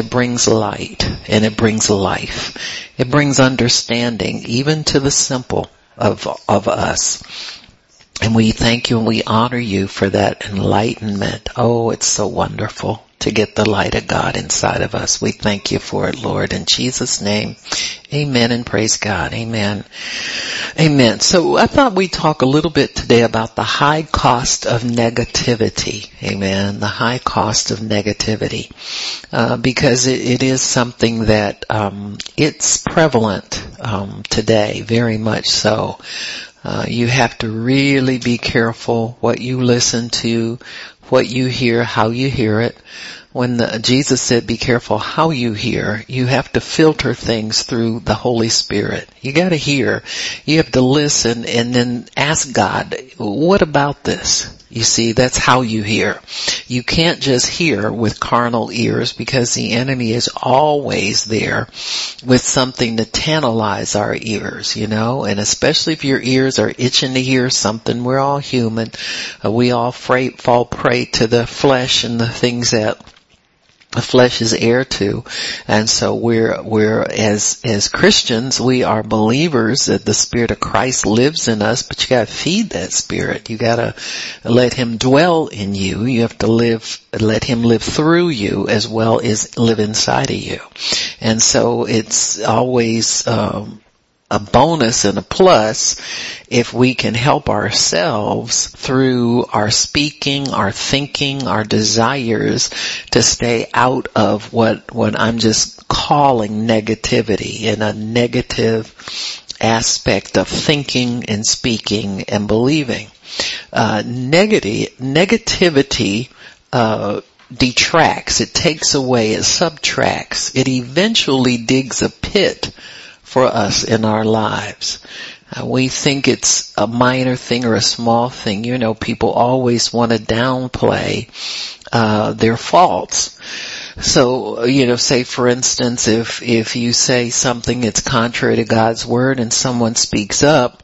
It brings light and it brings life. It brings understanding even to the simple of, of us. And we thank you and we honor you for that enlightenment. Oh, it's so wonderful to get the light of God inside of us. We thank you for it, Lord. In Jesus' name, amen and praise God. Amen. Amen. So I thought we'd talk a little bit today about the high cost of negativity. Amen. The high cost of negativity. Uh, because it, it is something that um, it's prevalent um, today, very much so. Uh, you have to really be careful what you listen to, what you hear, how you hear it. When the, Jesus said, be careful how you hear, you have to filter things through the Holy Spirit. You gotta hear. You have to listen and then ask God, what about this? You see, that's how you hear. You can't just hear with carnal ears because the enemy is always there with something to tantalize our ears, you know, and especially if your ears are itching to hear something, we're all human. Uh, we all fall prey to the flesh and the things that flesh is heir to. And so we're, we're, as, as Christians, we are believers that the Spirit of Christ lives in us, but you gotta feed that Spirit. You gotta let Him dwell in you. You have to live, let Him live through you as well as live inside of you. And so it's always, um, a bonus and a plus if we can help ourselves through our speaking, our thinking, our desires to stay out of what, what I'm just calling negativity in a negative aspect of thinking and speaking and believing. Uh, negative, negativity, uh, detracts, it takes away, it subtracts, it eventually digs a pit for us in our lives. Uh, we think it's a minor thing or a small thing. You know, people always want to downplay uh, their faults. So, you know, say for instance, if if you say something that's contrary to God's word and someone speaks up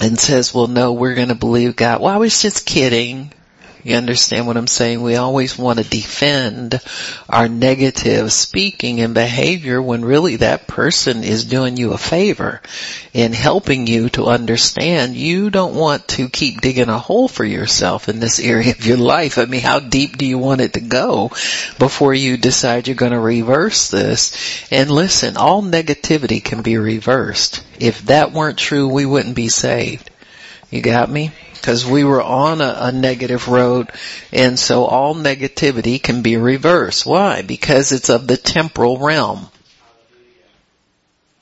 and says, "Well, no, we're going to believe God." Well, I was just kidding. You understand what I'm saying? We always want to defend our negative speaking and behavior when really that person is doing you a favor in helping you to understand you don't want to keep digging a hole for yourself in this area of your life. I mean, how deep do you want it to go before you decide you're going to reverse this? And listen, all negativity can be reversed. If that weren't true, we wouldn't be saved. You got me? Because we were on a, a, negative road and so all negativity can be reversed. Why? Because it's of the temporal realm.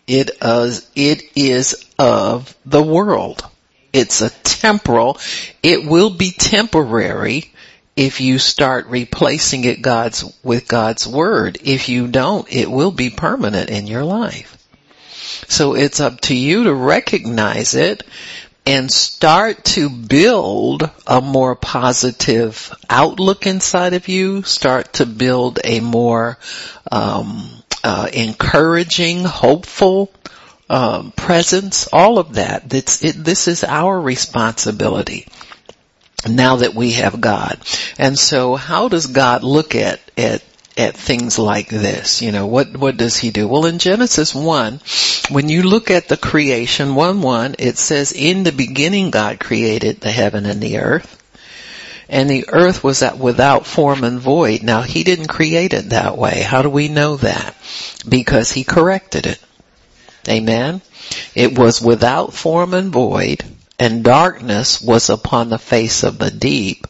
It is, it is of the world. It's a temporal, it will be temporary if you start replacing it God's, with God's word. If you don't, it will be permanent in your life. So it's up to you to recognize it and start to build a more positive outlook inside of you, start to build a more um, uh, encouraging, hopeful um, presence, all of that. It, this is our responsibility now that we have God. And so how does God look at, at at things like this. You know, what, what does he do? Well, in Genesis 1, when you look at the creation, 1-1, it says, in the beginning God created the heaven and the earth. And the earth was at without form and void. Now he didn't create it that way. How do we know that? Because he corrected it. Amen. It was without form and void and darkness was upon the face of the deep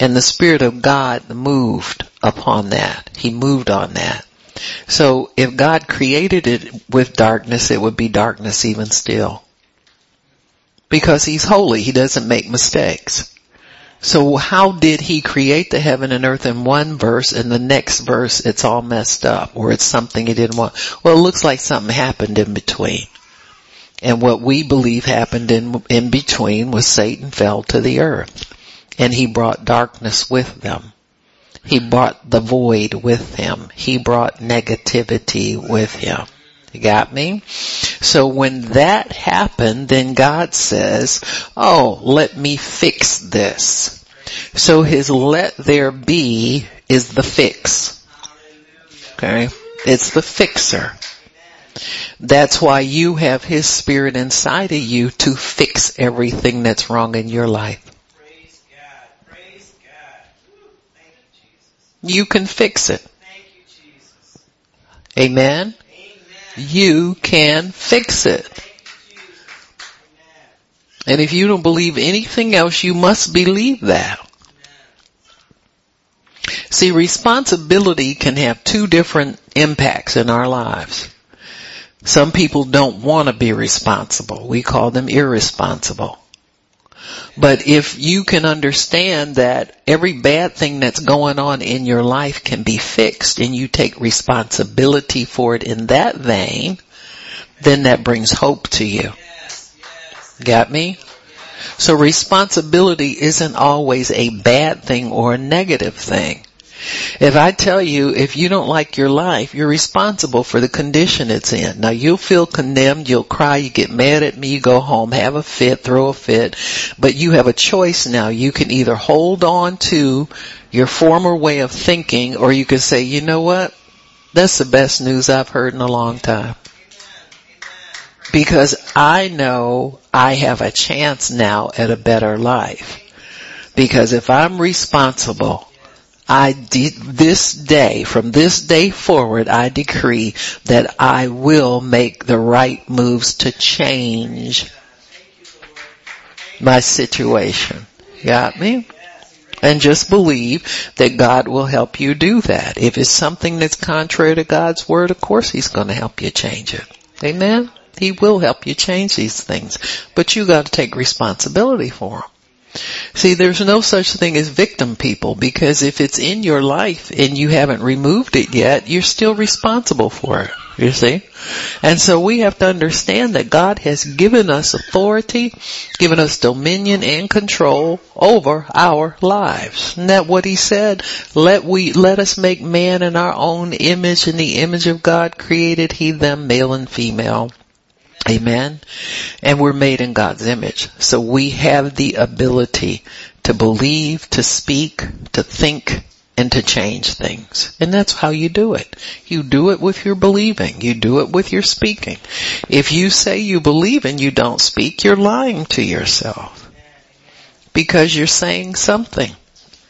and the Spirit of God moved upon that. He moved on that. So if God created it with darkness, it would be darkness even still. Because He's holy, He doesn't make mistakes. So how did He create the heaven and earth in one verse and the next verse it's all messed up or it's something He didn't want? Well, it looks like something happened in between. And what we believe happened in, in between was Satan fell to the earth and he brought darkness with them. He brought the void with him. He brought negativity with him. You got me? So when that happened, then God says, oh, let me fix this. So his let there be is the fix. Okay? It's the fixer. That's why you have His Spirit inside of you to fix everything that's wrong in your life. Praise God. Praise God. Woo. Thank you, can fix it. Thank you, Jesus. Amen? Amen. You can fix it. Thank you, Jesus. And if you don't believe anything else, you must believe that. See, responsibility can have two different impacts in our lives. Some people don't want to be responsible. We call them irresponsible. But if you can understand that every bad thing that's going on in your life can be fixed and you take responsibility for it in that vein, then that brings hope to you. Got me? So responsibility isn't always a bad thing or a negative thing. If I tell you, if you don't like your life, you're responsible for the condition it's in. Now you'll feel condemned, you'll cry, you get mad at me, you go home, have a fit, throw a fit, but you have a choice now. You can either hold on to your former way of thinking or you can say, you know what? That's the best news I've heard in a long time. Because I know I have a chance now at a better life. Because if I'm responsible, I de- this day, from this day forward, I decree that I will make the right moves to change my situation. Got me? And just believe that God will help you do that. If it's something that's contrary to God's word, of course He's going to help you change it. Amen? He will help you change these things. But you got to take responsibility for them. See, there's no such thing as victim people because if it's in your life and you haven't removed it yet, you're still responsible for it. You see? And so we have to understand that God has given us authority, given us dominion and control over our lives. Isn't that what he said? Let we, let us make man in our own image, in the image of God created he them male and female. Amen. And we're made in God's image. So we have the ability to believe, to speak, to think, and to change things. And that's how you do it. You do it with your believing. You do it with your speaking. If you say you believe and you don't speak, you're lying to yourself. Because you're saying something.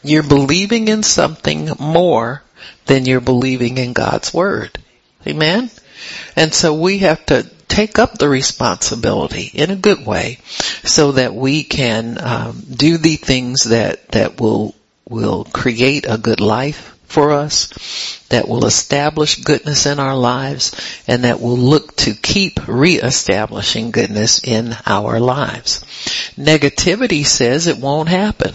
You're believing in something more than you're believing in God's Word. Amen? And so we have to take up the responsibility in a good way so that we can um, do the things that, that will, will create a good life for us, that will establish goodness in our lives, and that will look to keep reestablishing goodness in our lives. Negativity says it won't happen.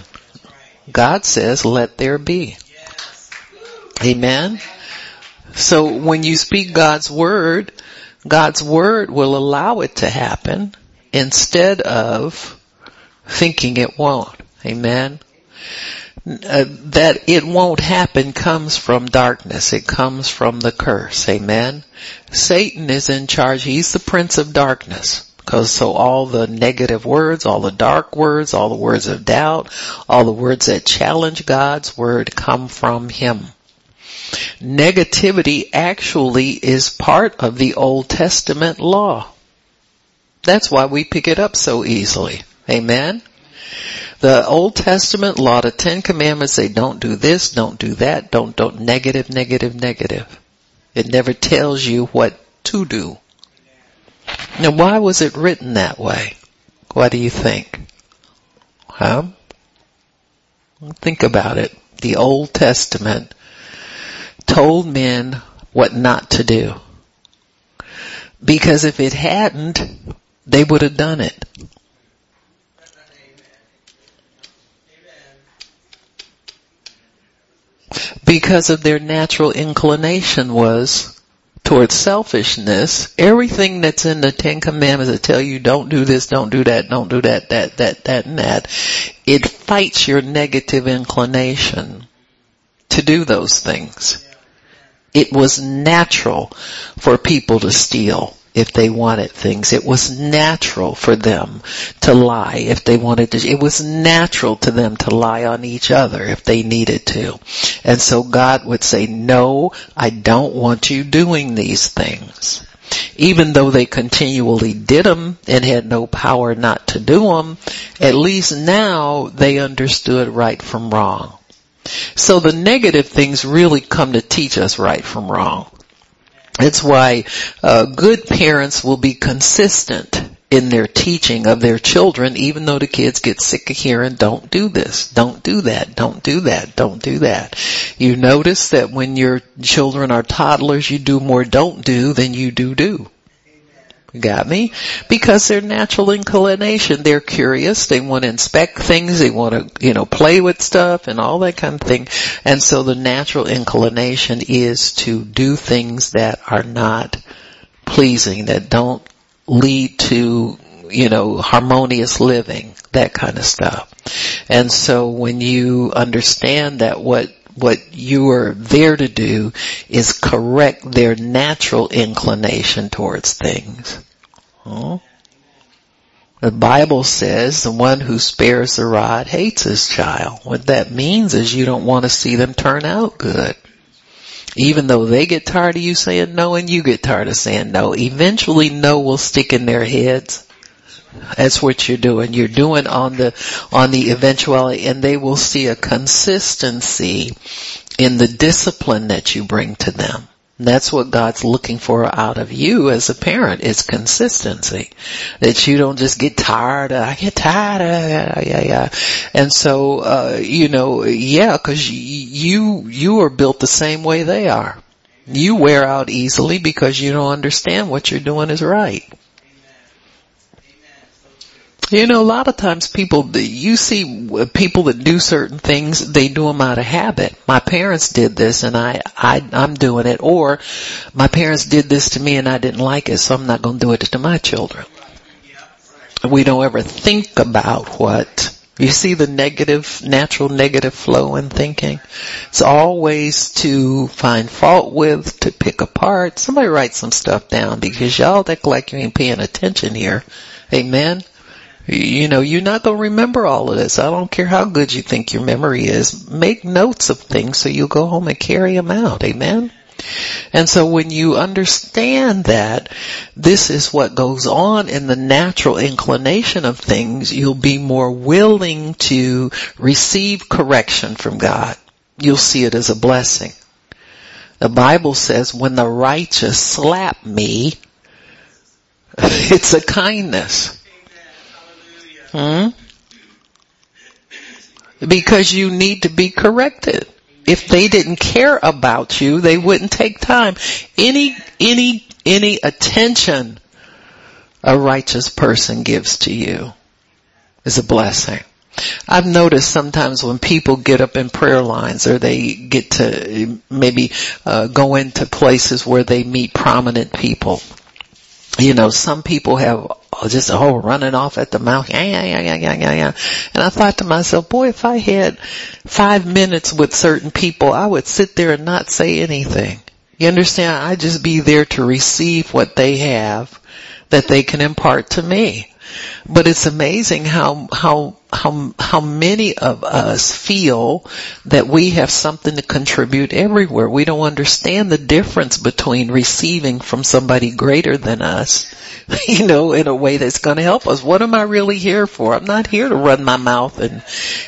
God says, let there be. Amen. So when you speak God's word, God's word will allow it to happen instead of thinking it won't. Amen. Uh, that it won't happen comes from darkness. It comes from the curse. Amen. Satan is in charge. He's the prince of darkness. Because so all the negative words, all the dark words, all the words of doubt, all the words that challenge God's word come from him. Negativity actually is part of the Old Testament law. That's why we pick it up so easily. Amen? The Old Testament law, the Ten Commandments say don't do this, don't do that, don't, don't, negative, negative, negative. It never tells you what to do. Now why was it written that way? What do you think? Huh? Think about it. The Old Testament told men what not to do. Because if it hadn't, they would have done it. Because of their natural inclination was towards selfishness, everything that's in the Ten Commandments that tell you don't do this, don't do that, don't do that, that, that, that, and that, it fights your negative inclination to do those things. It was natural for people to steal. if they wanted things. It was natural for them to lie if they wanted to. It was natural to them to lie on each other if they needed to. And so God would say, no, I don't want you doing these things. Even though they continually did them and had no power not to do them, at least now they understood right from wrong. So the negative things really come to teach us right from wrong. It's why uh, good parents will be consistent in their teaching of their children, even though the kids get sick of hearing, don't do this, don't do that, don't do that, don't do that. You notice that when your children are toddlers, you do more don't do than you do do. Got me? Because their natural inclination, they're curious, they want to inspect things, they want to, you know, play with stuff and all that kind of thing. And so the natural inclination is to do things that are not pleasing, that don't lead to, you know, harmonious living, that kind of stuff. And so when you understand that what what you are there to do is correct their natural inclination towards things. Oh. The Bible says the one who spares the rod hates his child. What that means is you don't want to see them turn out good. Even though they get tired of you saying no and you get tired of saying no, eventually no will stick in their heads that's what you're doing. You're doing on the, on the eventuality and they will see a consistency in the discipline that you bring to them. That's what God's looking for out of you as a parent is consistency. That you don't just get tired of, I get tired of, yeah, yeah, yeah. And so, uh, you know, yeah, cause you, you are built the same way they are. You wear out easily because you don't understand what you're doing is right. You know, a lot of times people, you see people that do certain things, they do them out of habit. My parents did this and I, I, I'm doing it. Or my parents did this to me and I didn't like it, so I'm not going to do it to my children. We don't ever think about what, you see the negative, natural negative flow in thinking? It's always to find fault with, to pick apart. Somebody write some stuff down because y'all act like you ain't paying attention here. Amen? You know, you're not going to remember all of this. I don't care how good you think your memory is. Make notes of things so you'll go home and carry them out. Amen? And so when you understand that this is what goes on in the natural inclination of things, you'll be more willing to receive correction from God. You'll see it as a blessing. The Bible says when the righteous slap me, it's a kindness. Hmm? Because you need to be corrected. If they didn't care about you, they wouldn't take time. Any, any, any attention a righteous person gives to you is a blessing. I've noticed sometimes when people get up in prayer lines or they get to maybe uh, go into places where they meet prominent people. You know, some people have just oh running off at the mouth, yeah, yeah, yeah, yeah, yeah, yeah. And I thought to myself, boy, if I had five minutes with certain people, I would sit there and not say anything. You understand? I'd just be there to receive what they have that they can impart to me. But it's amazing how, how, how, how many of us feel that we have something to contribute everywhere. We don't understand the difference between receiving from somebody greater than us, you know, in a way that's going to help us. What am I really here for? I'm not here to run my mouth and,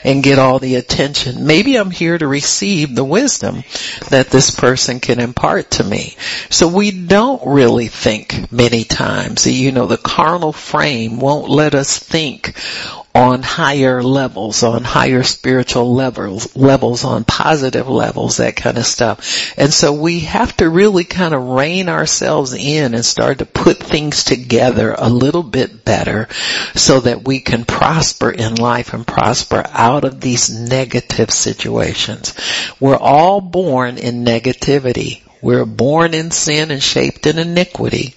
and get all the attention. Maybe I'm here to receive the wisdom that this person can impart to me. So we don't really think many times, you know, the carnal frame won't let us think on higher levels, on higher spiritual levels, levels, on positive levels, that kind of stuff. And so we have to really kind of rein ourselves in and start to put things together a little bit better so that we can prosper in life and prosper out of these negative situations. We're all born in negativity. We're born in sin and shaped in iniquity.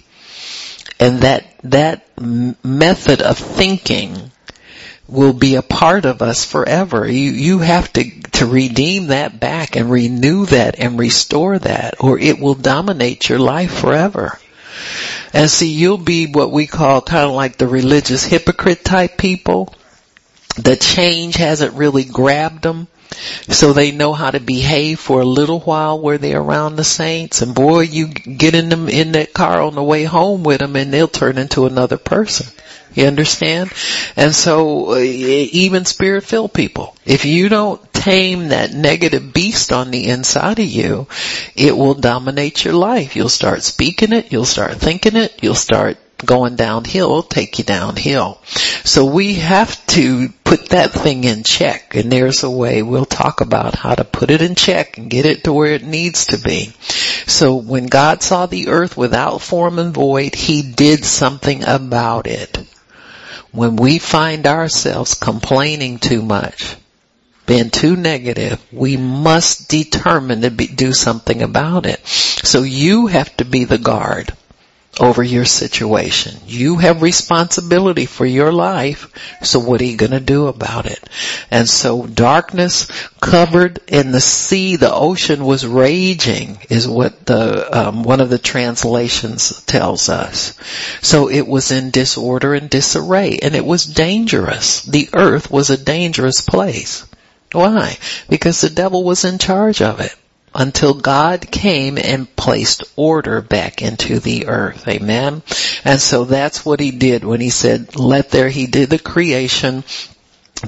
And that, that method of thinking will be a part of us forever. You, you have to, to redeem that back and renew that and restore that or it will dominate your life forever. And see, you'll be what we call kind of like the religious hypocrite type people. The change hasn't really grabbed them. So they know how to behave for a little while where they're around the saints. And boy, you get in them in that car on the way home with them and they'll turn into another person. You understand? And so uh, even spirit filled people, if you don't tame that negative beast on the inside of you, it will dominate your life. You'll start speaking it, you'll start thinking it, you'll start going downhill take you downhill. So we have to put that thing in check and there's a way we'll talk about how to put it in check and get it to where it needs to be. So when God saw the earth without form and void, He did something about it. When we find ourselves complaining too much, being too negative, we must determine to be, do something about it. So you have to be the guard over your situation. You have responsibility for your life, so what are you gonna do about it? And so darkness covered in the sea, the ocean was raging is what the, um, one of the translations tells us. So it was in disorder and disarray and it was dangerous. The earth was a dangerous place. Why? Because the devil was in charge of it until God came and placed order back into the earth. Amen. And so that's what he did when he said, let there, he did the creation,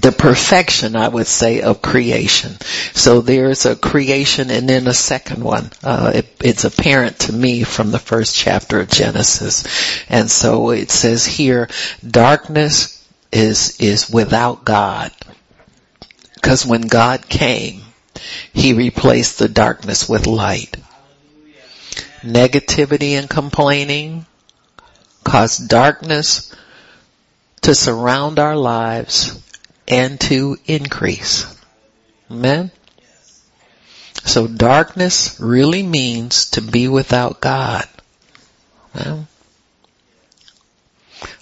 the perfection, I would say, of creation. So there's a creation and then a second one. Uh, it, it's apparent to me from the first chapter of Genesis. And so it says here, darkness is, is without God. Because when God came, he replaced the darkness with light. Negativity and complaining cause darkness to surround our lives and to increase. Amen? So darkness really means to be without God. Well,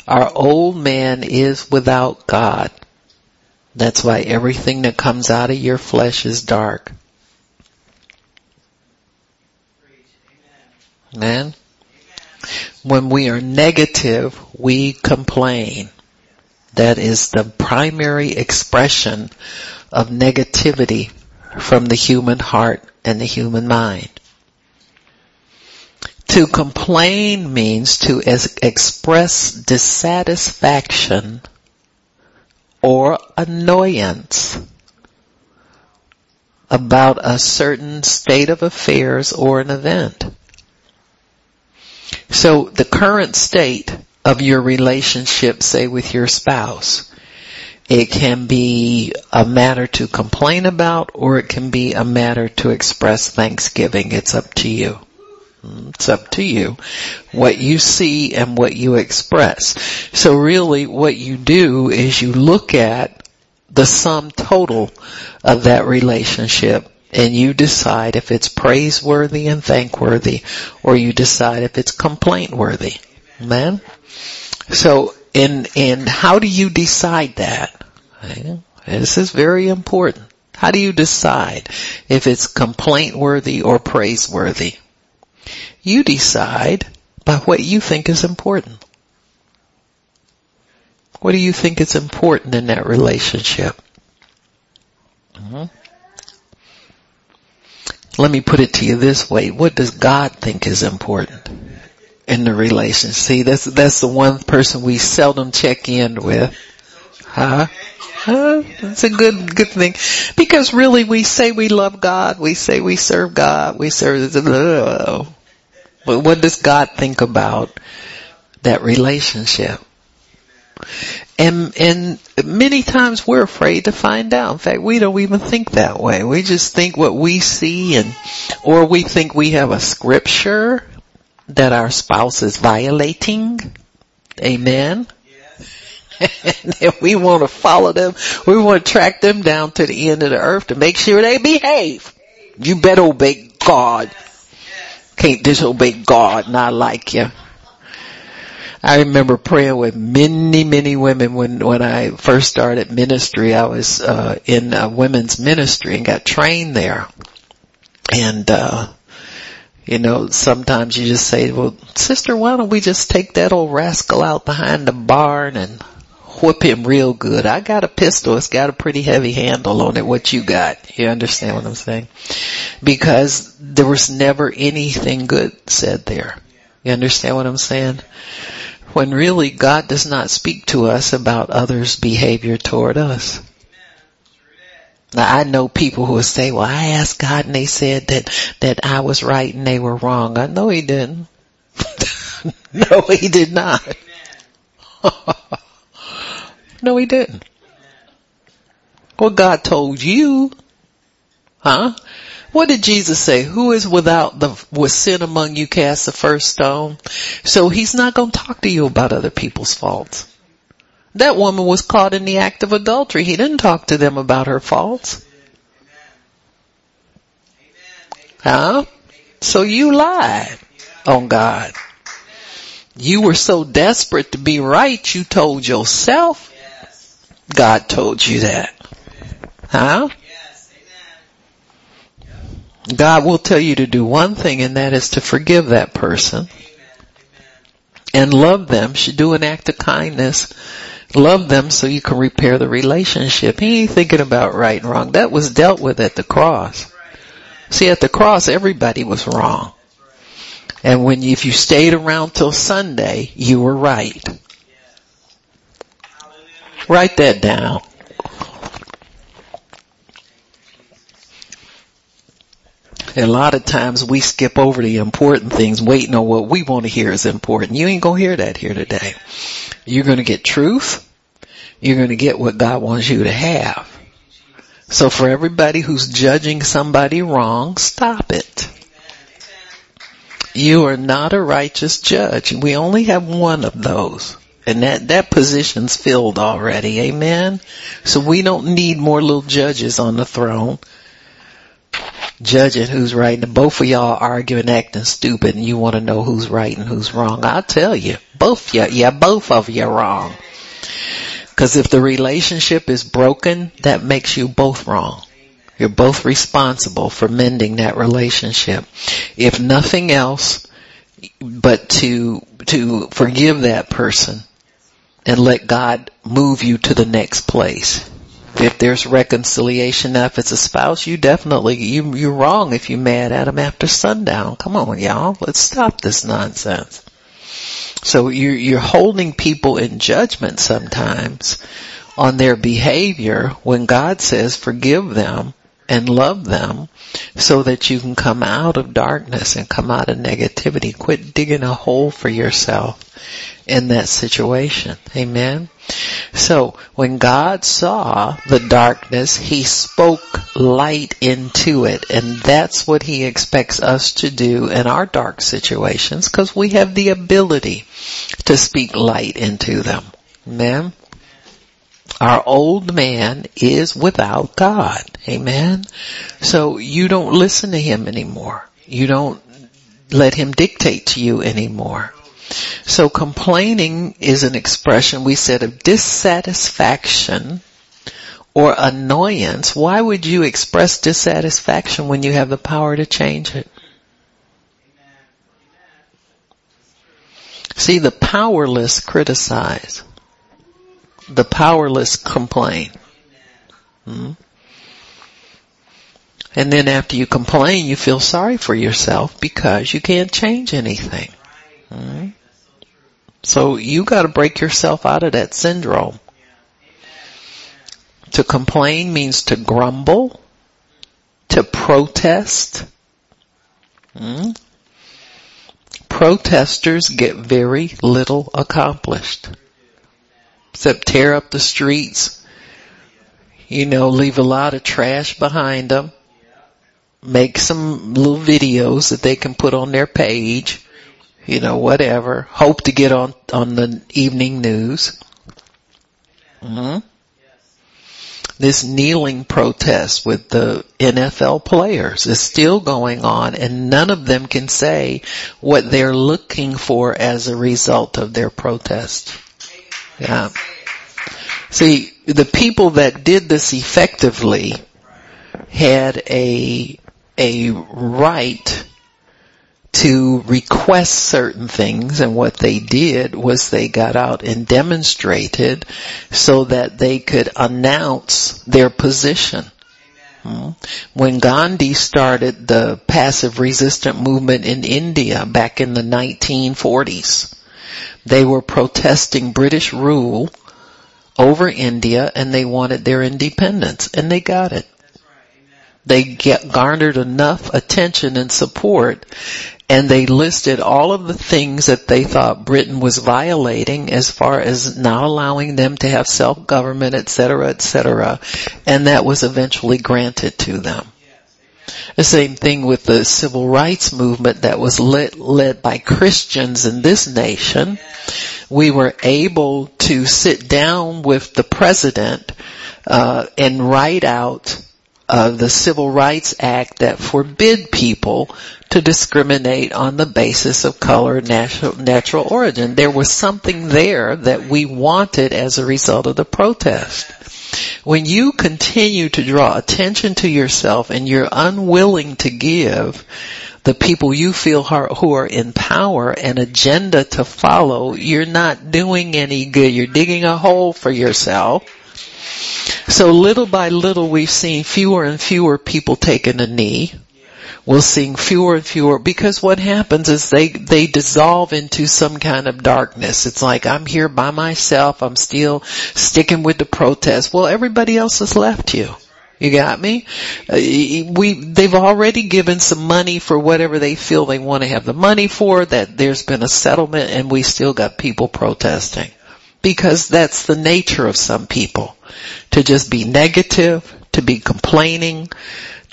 our old man is without God. That's why everything that comes out of your flesh is dark. Amen. When we are negative, we complain. That is the primary expression of negativity from the human heart and the human mind. To complain means to express dissatisfaction or annoyance about a certain state of affairs or an event. So the current state of your relationship, say with your spouse, it can be a matter to complain about or it can be a matter to express thanksgiving. It's up to you. It's up to you what you see and what you express. So really what you do is you look at the sum total of that relationship and you decide if it's praiseworthy and thankworthy or you decide if it's complaint worthy. Amen? So in, in how do you decide that? This is very important. How do you decide if it's complaint worthy or praiseworthy? You decide by what you think is important. What do you think is important in that relationship? Mm-hmm. Let me put it to you this way. What does God think is important in the relationship? See, that's, that's the one person we seldom check in with. Huh? Huh? It's a good, good thing. Because really we say we love God, we say we serve God, we serve, but what does God think about that relationship? And, and many times we're afraid to find out. In fact, we don't even think that way. We just think what we see and, or we think we have a scripture that our spouse is violating. Amen. and if we want to follow them, we want to track them down to the end of the earth to make sure they behave. You better obey God can't disobey God, not like you. I remember praying with many, many women when, when I first started ministry. I was, uh, in a women's ministry and got trained there. And, uh, You know, sometimes you just say, well, sister, why don't we just take that old rascal out behind the barn and whip him real good. I got a pistol. It's got a pretty heavy handle on it. What you got? You understand what I'm saying? Because there was never anything good said there. You understand what I'm saying? When really God does not speak to us about others' behavior toward us. Now I know people who will say, well, I asked God and they said that, that I was right and they were wrong. I know he didn't. no, he did not. no, he didn't. Well, God told you. Huh? What did Jesus say? Who is without the, with sin among you cast the first stone? So he's not going to talk to you about other people's faults. That woman was caught in the act of adultery. He didn't talk to them about her faults. Huh? So you lied on God. You were so desperate to be right, you told yourself God told you that. Huh? God will tell you to do one thing and that is to forgive that person and love them. Should do an act of kindness Love them so you can repair the relationship. He ain't thinking about right and wrong. That was dealt with at the cross. See, at the cross, everybody was wrong. And when if you stayed around till Sunday, you were right. Write that down. a lot of times we skip over the important things waiting on what we want to hear is important. You ain't gonna hear that here today. You're to get truth. You're to get what God wants you to have. So for everybody who's judging somebody wrong, stop it. You are not a righteous judge. We only have one of those. And that, that position's filled already. Amen. So we don't need more little judges on the throne judging who's right and both of y'all arguing acting stupid and you want to know who's right and who's wrong. I'll tell you, both you, yeah, both of you wrong. Cause if the relationship is broken, that makes you both wrong. You're both responsible for mending that relationship. If nothing else, but to, to forgive that person and let God move you to the next place if there's reconciliation now, if it's a spouse, you definitely, you, you're wrong if you're mad at them after sundown. Come on y'all, let's stop this nonsense. So you're, you're holding people in judgment sometimes on their behavior when God says forgive them and love them so that you can come out of darkness and come out of negativity. Quit digging a hole for yourself in that situation. Amen. So when God saw the darkness, He spoke light into it and that's what He expects us to do in our dark situations because we have the ability to speak light into them. Amen. Our old man is without God. Amen. So you don't listen to him anymore. You don't let him dictate to you anymore. So complaining is an expression we said of dissatisfaction or annoyance. Why would you express dissatisfaction when you have the power to change it? See, the powerless criticize. The powerless complain. Hmm? And then after you complain, you feel sorry for yourself because you can't change anything. Hmm? So you gotta break yourself out of that syndrome. To complain means to grumble, to protest. Hmm? Protesters get very little accomplished. Except tear up the streets, you know, leave a lot of trash behind them, make some little videos that they can put on their page, you know, whatever. Hope to get on on the evening news. Mm-hmm. This kneeling protest with the NFL players is still going on and none of them can say what they're looking for as a result of their protest. Yeah. See, the people that did this effectively had a, a right to request certain things and what they did was they got out and demonstrated so that they could announce their position. Hmm? When Gandhi started the passive resistant movement in India back in the 1940s, they were protesting British rule over India and they wanted their independence and they got it. They get, garnered enough attention and support and they listed all of the things that they thought Britain was violating as far as not allowing them to have self-government, etc., etc., and that was eventually granted to them. The same thing with the civil rights movement that was led, led by Christians in this nation. We were able to sit down with the president uh, and write out of the Civil Rights Act that forbid people to discriminate on the basis of color, natural, natural origin. There was something there that we wanted as a result of the protest. When you continue to draw attention to yourself and you're unwilling to give the people you feel who are in power an agenda to follow, you're not doing any good. You're digging a hole for yourself so little by little we've seen fewer and fewer people taking a knee. We're seeing fewer and fewer because what happens is they, they dissolve into some kind of darkness. It's like I'm here by myself. I'm still sticking with the protest. Well, everybody else has left you. You got me? Uh, we, they've already given some money for whatever they feel they want to have the money for, that there's been a settlement and we still got people protesting because that's the nature of some people. To just be negative, to be complaining,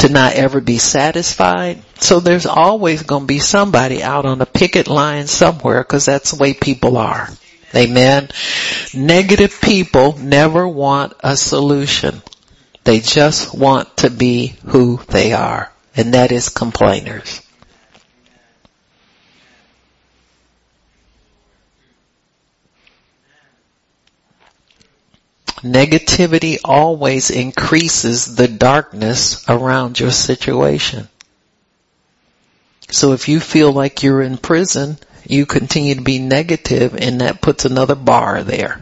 to not ever be satisfied. So there's always going to be somebody out on a picket line somewhere because that's the way people are. Amen. Negative people never want a solution. They just want to be who they are. And that is complainers. Negativity always increases the darkness around your situation. So if you feel like you're in prison, you continue to be negative and that puts another bar there.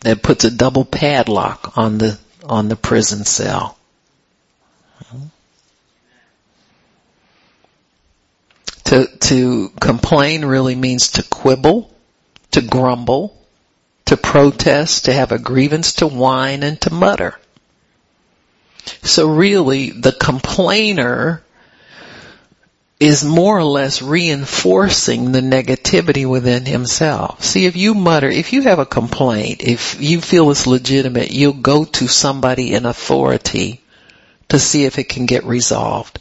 That puts a double padlock on the, on the prison cell. To, to complain really means to quibble to grumble, to protest, to have a grievance, to whine, and to mutter. So really, the complainer is more or less reinforcing the negativity within himself. See, if you mutter, if you have a complaint, if you feel it's legitimate, you'll go to somebody in authority to see if it can get resolved.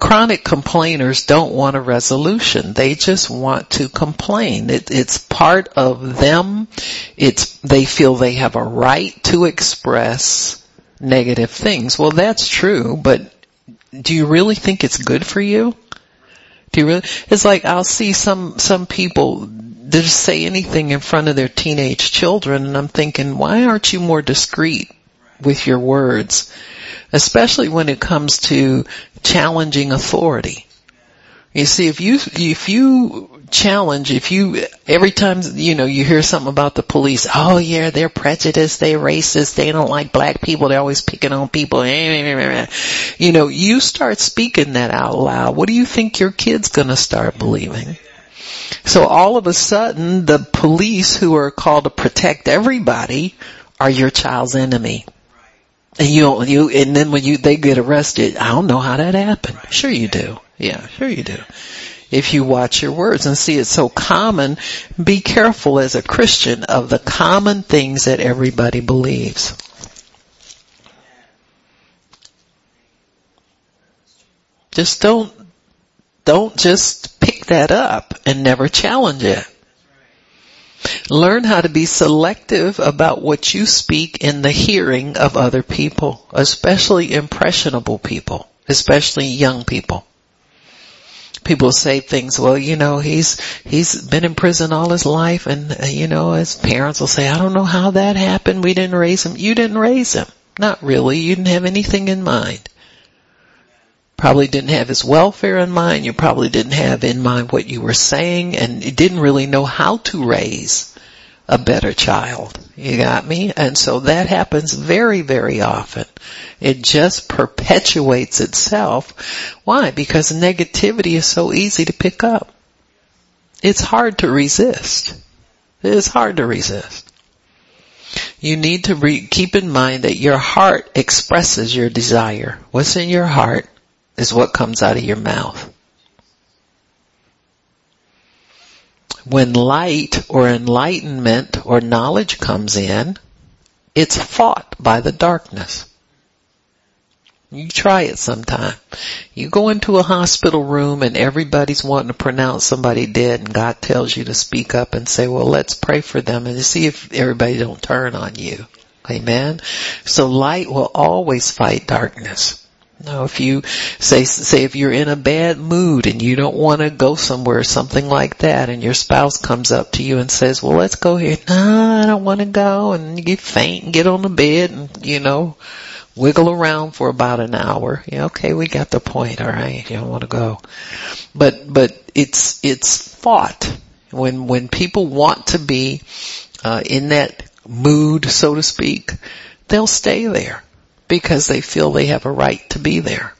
Chronic complainers don't want a resolution. They just want to complain. It, it's part of them. It's, they feel they have a right to express negative things. Well, that's true, but do you really think it's good for you? Do you really? It's like I'll see some, some people just say anything in front of their teenage children and I'm thinking, why aren't you more discreet with your words? Especially when it comes to challenging authority. You see, if you, if you challenge, if you, every time, you know, you hear something about the police, oh yeah, they're prejudiced, they're racist, they don't like black people, they're always picking on people, eh, eh, eh, you know, you start speaking that out loud, what do you think your kid's gonna start believing? So all of a sudden, the police who are called to protect everybody are your child's enemy. And you, you, and then when you, they get arrested, I don't know how that happened. Sure you do. Yeah, sure you do. If you watch your words and see it's so common, be careful as a Christian of the common things that everybody believes. Just don't, don't just pick that up and never challenge it. Learn how to be selective about what you speak in the hearing of other people, especially impressionable people, especially young people. People say things, well, you know, he's, he's been in prison all his life and, uh, you know, his parents will say, I don't know how that happened. We didn't raise him. You didn't raise him. Not really. You didn't have anything in mind. probably didn't have his welfare in mind. You probably didn't have in mind what you were saying and didn't really know how to raise a better child. You got me? And so that happens very, very often. It just perpetuates itself. Why? Because negativity is so easy to pick up. It's hard to resist. It's hard to resist. You need to re- keep in mind that your heart expresses your desire. What's in your heart is what comes out of your mouth. When light or enlightenment or knowledge comes in, it's fought by the darkness. You try it sometime. You go into a hospital room and everybody's wanting to pronounce somebody dead and God tells you to speak up and say, well, let's pray for them and see if everybody don't turn on you. Amen. So light will always fight darkness. Now if you say, say if you're in a bad mood and you don't want to go somewhere, something like that, and your spouse comes up to you and says, well let's go here. No, I don't want to go and you get faint and get on the bed and, you know, wiggle around for about an hour. Yeah, okay, we got the point, alright, you don't want to go. But, but it's, it's fought. When, when people want to be, uh, in that mood, so to speak, they'll stay there because they feel they have a right to be there.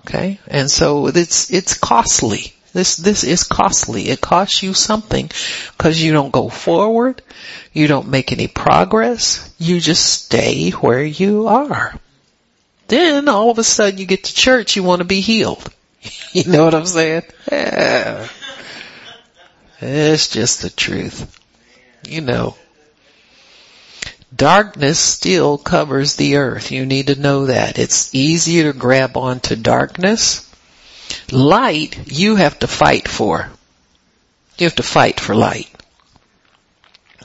Okay? And so it's, it's costly. This, this is costly. It costs you something because you don't go forward. You don't make any progress. You just stay where you are. Then all of a sudden you get to church, you want to be healed. you know what I'm saying? Yeah. It's just the truth. You know. Darkness still covers the earth. You need to know that. It's easier to grab onto darkness. Light, you have to fight for. You have to fight for light.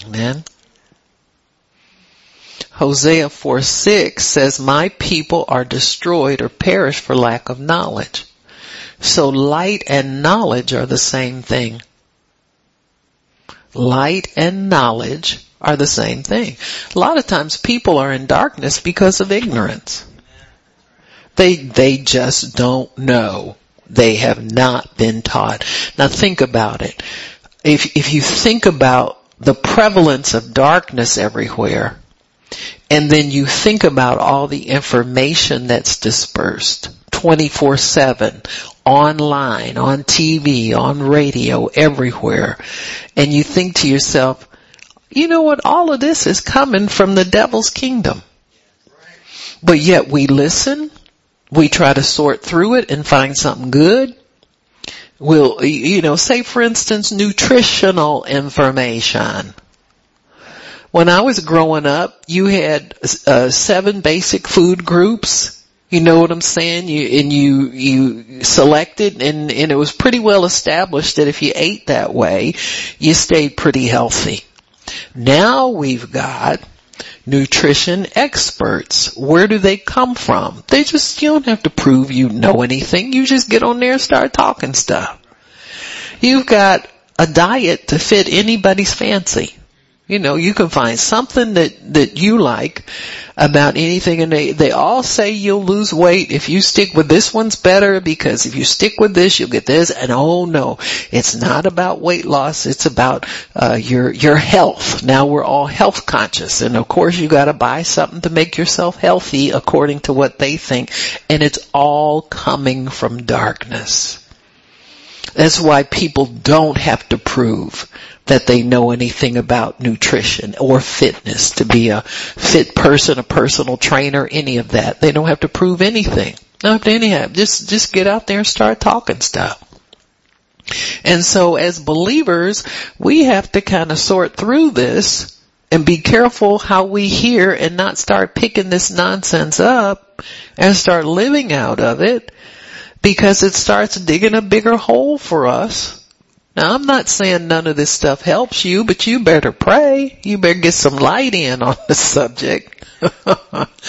Amen. Hosea 4 6 says, my people are destroyed or perish for lack of knowledge. So light and knowledge are the same thing. Light and knowledge are the same thing. A lot of times people are in darkness because of ignorance. They, they just don't know. They have not been taught. Now think about it. If, if you think about the prevalence of darkness everywhere, and then you think about all the information that's dispersed 24-7 online, on TV, on radio, everywhere. And you think to yourself, you know what, all of this is coming from the devil's kingdom. But yet we listen, we try to sort through it and find something good. We'll, you know, say for instance nutritional information. When I was growing up, you had uh, seven basic food groups. You know what I'm saying? You, and you, you selected and, and it was pretty well established that if you ate that way, you stayed pretty healthy. Now we've got nutrition experts. Where do they come from? They just, you don't have to prove you know anything. You just get on there and start talking stuff. You've got a diet to fit anybody's fancy. You know, you can find something that, that you like about anything and they, they all say you'll lose weight if you stick with this one's better because if you stick with this you'll get this and oh no, it's not about weight loss, it's about, uh, your, your health. Now we're all health conscious and of course you gotta buy something to make yourself healthy according to what they think and it's all coming from darkness. That's why people don't have to prove that they know anything about nutrition or fitness to be a fit person, a personal trainer, any of that. They don't have to prove anything. Not have to anyhow. Just, just get out there and start talking stuff. And so as believers, we have to kind of sort through this and be careful how we hear and not start picking this nonsense up and start living out of it because it starts digging a bigger hole for us now I'm not saying none of this stuff helps you, but you better pray. You better get some light in on the subject.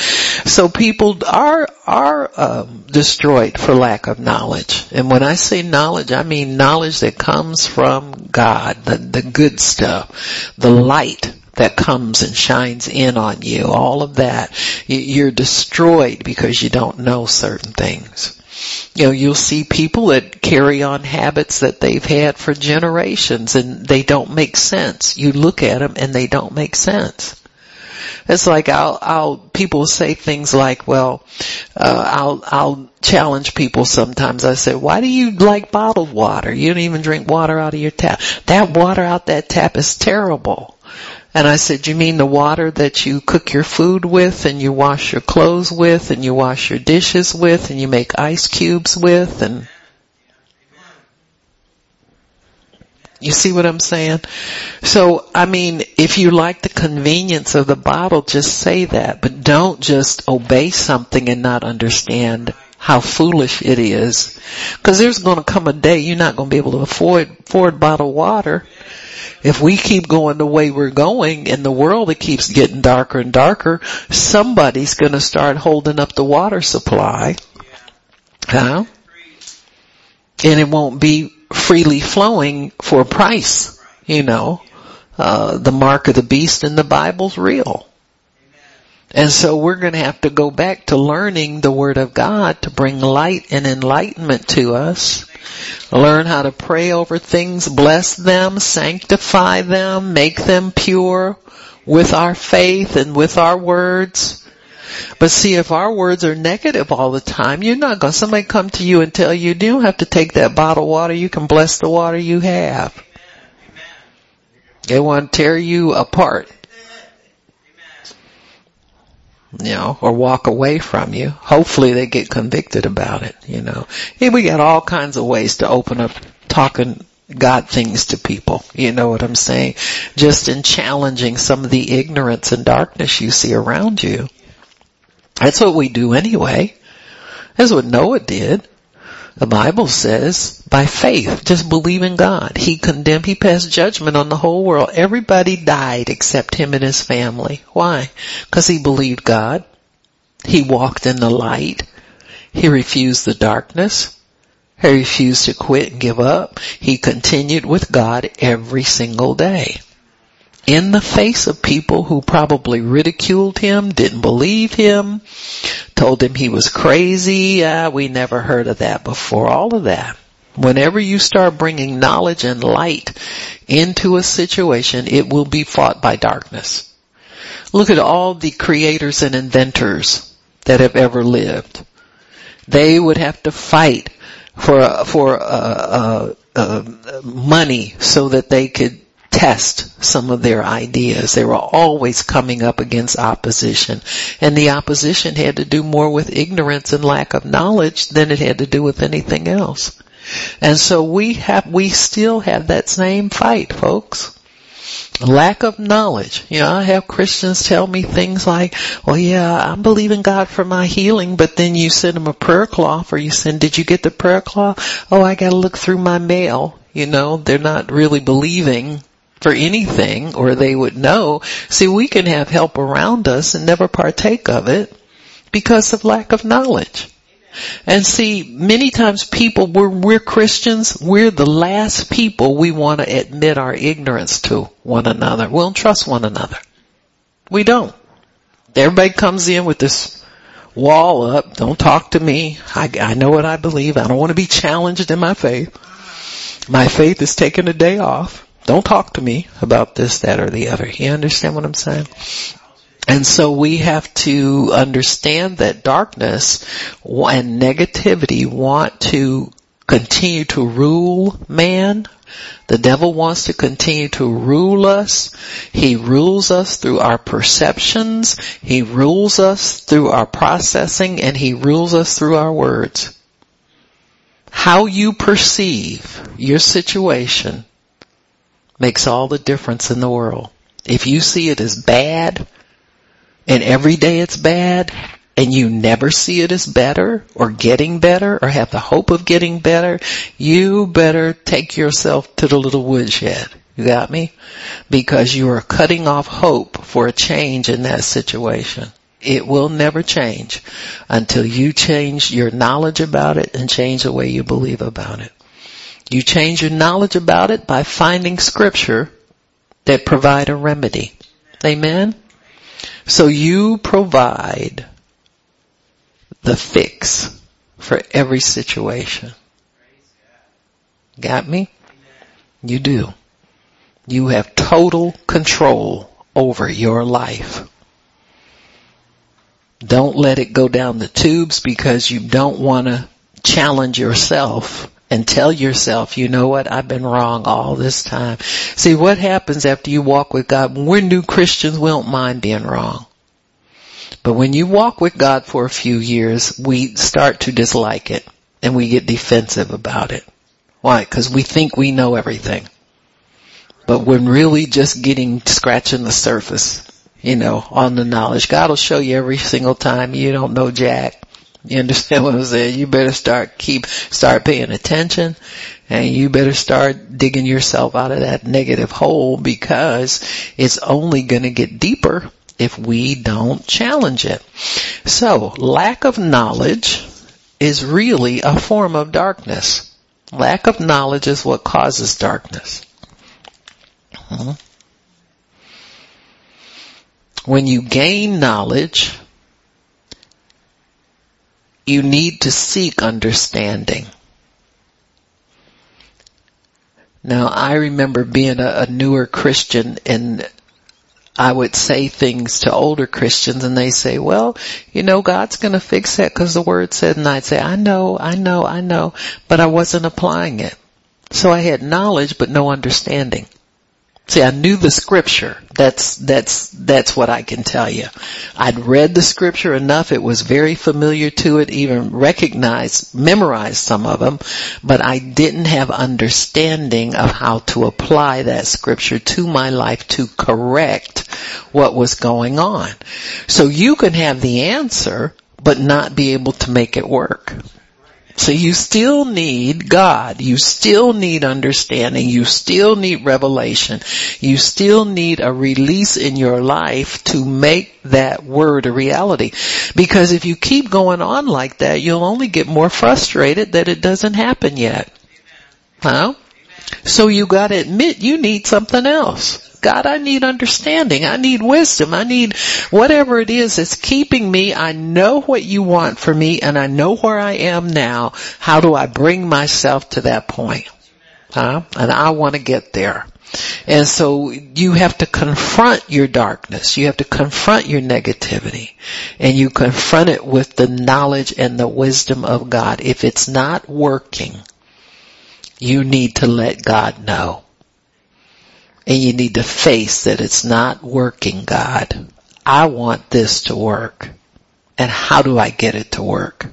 so people are are um, destroyed for lack of knowledge, and when I say knowledge, I mean knowledge that comes from God, the the good stuff, the light that comes and shines in on you. All of that, you're destroyed because you don't know certain things. You know, you'll see people that carry on habits that they've had for generations and they don't make sense. You look at them and they don't make sense. It's like I'll, I'll, people say things like, well, uh, I'll, I'll challenge people sometimes. I say, why do you like bottled water? You don't even drink water out of your tap. That water out that tap is terrible. And I said, you mean the water that you cook your food with and you wash your clothes with and you wash your dishes with and you make ice cubes with and You see what I'm saying? So, I mean, if you like the convenience of the bottle, just say that, but don't just obey something and not understand how foolish it is. Cause there's gonna come a day you're not gonna be able to afford, afford bottled water. If we keep going the way we're going and the world it keeps getting darker and darker, somebody's gonna start holding up the water supply. Huh? And it won't be freely flowing for a price, you know. Uh, the mark of the beast in the Bible's real. And so we're going to have to go back to learning the Word of God to bring light and enlightenment to us. Learn how to pray over things, bless them, sanctify them, make them pure with our faith and with our words. But see, if our words are negative all the time, you're not going, somebody come to you and tell you, you don't have to take that bottle of water, you can bless the water you have. They want to tear you apart. You know, or walk away from you. Hopefully they get convicted about it, you know. Hey, we got all kinds of ways to open up talking God things to people. You know what I'm saying? Just in challenging some of the ignorance and darkness you see around you. That's what we do anyway. That's what Noah did. The Bible says, by faith, just believe in God. He condemned, he passed judgment on the whole world. Everybody died except him and his family. Why? Because he believed God. He walked in the light. He refused the darkness. He refused to quit and give up. He continued with God every single day in the face of people who probably ridiculed him, didn't believe him, told him he was crazy. Uh, we never heard of that before. All of that. Whenever you start bringing knowledge and light into a situation, it will be fought by darkness. Look at all the creators and inventors that have ever lived. They would have to fight for for uh, uh, uh, money so that they could test some of their ideas. They were always coming up against opposition. And the opposition had to do more with ignorance and lack of knowledge than it had to do with anything else. And so we have, we still have that same fight, folks. Lack of knowledge. You know, I have Christians tell me things like, well yeah, I'm believing God for my healing, but then you send them a prayer cloth or you send, did you get the prayer cloth? Oh, I gotta look through my mail. You know, they're not really believing for anything or they would know. See, we can have help around us and never partake of it because of lack of knowledge. And see, many times people, we're, we're Christians, we're the last people we want to admit our ignorance to one another. We don't trust one another. We don't. Everybody comes in with this wall up, don't talk to me, I, I know what I believe, I don't want to be challenged in my faith. My faith is taking a day off. Don't talk to me about this, that, or the other. You understand what I'm saying? And so we have to understand that darkness and negativity want to continue to rule man. The devil wants to continue to rule us. He rules us through our perceptions. He rules us through our processing and he rules us through our words. How you perceive your situation makes all the difference in the world. If you see it as bad, and every day it's bad, and you never see it as better, or getting better, or have the hope of getting better, you better take yourself to the little woodshed. You got me? Because you are cutting off hope for a change in that situation. It will never change until you change your knowledge about it and change the way you believe about it. You change your knowledge about it by finding scripture that provide a remedy. Amen? So you provide the fix for every situation. Got me? You do. You have total control over your life. Don't let it go down the tubes because you don't want to challenge yourself and tell yourself, you know what, I've been wrong all this time. See, what happens after you walk with God, we're new Christians, we don't mind being wrong. But when you walk with God for a few years, we start to dislike it and we get defensive about it. Why? Because we think we know everything. But when really just getting, scratching the surface, you know, on the knowledge. God will show you every single time you don't know Jack. You understand what I'm saying? You better start keep, start paying attention and you better start digging yourself out of that negative hole because it's only gonna get deeper if we don't challenge it. So, lack of knowledge is really a form of darkness. Lack of knowledge is what causes darkness. Hmm? When you gain knowledge, you need to seek understanding. Now I remember being a, a newer Christian and I would say things to older Christians and they say, well, you know, God's gonna fix that because the word said, and I'd say, I know, I know, I know, but I wasn't applying it. So I had knowledge but no understanding. See, I knew the scripture. That's, that's, that's what I can tell you. I'd read the scripture enough. It was very familiar to it, even recognized, memorized some of them, but I didn't have understanding of how to apply that scripture to my life to correct what was going on. So you can have the answer, but not be able to make it work. So you still need God. You still need understanding. You still need revelation. You still need a release in your life to make that word a reality. Because if you keep going on like that, you'll only get more frustrated that it doesn't happen yet. Huh? So you gotta admit you need something else. God, I need understanding. I need wisdom. I need whatever it is that's keeping me. I know what you want for me and I know where I am now. How do I bring myself to that point? Huh? And I want to get there. And so you have to confront your darkness. You have to confront your negativity. And you confront it with the knowledge and the wisdom of God. If it's not working, you need to let God know. And you need to face that it's not working, God. I want this to work. And how do I get it to work?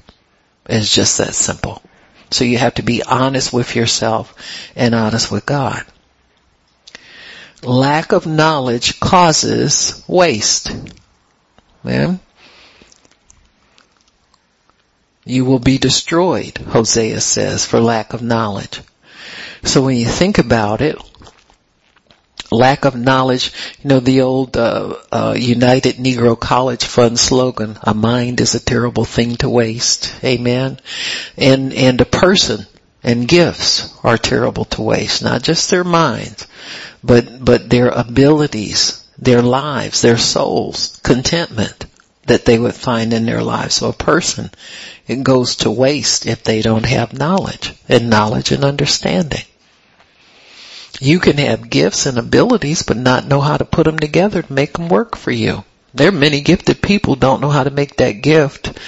It's just that simple. So you have to be honest with yourself and honest with God. Lack of knowledge causes waste. Man. You will be destroyed, Hosea says, for lack of knowledge. So when you think about it, lack of knowledge, you know, the old uh, uh, United Negro College Fund slogan, a mind is a terrible thing to waste. Amen. And, and a person and gifts are terrible to waste, not just their minds, but, but their abilities, their lives, their souls, contentment that they would find in their lives. So a person, it goes to waste if they don't have knowledge and knowledge and understanding. You can have gifts and abilities but not know how to put them together to make them work for you. There are many gifted people don't know how to make that gift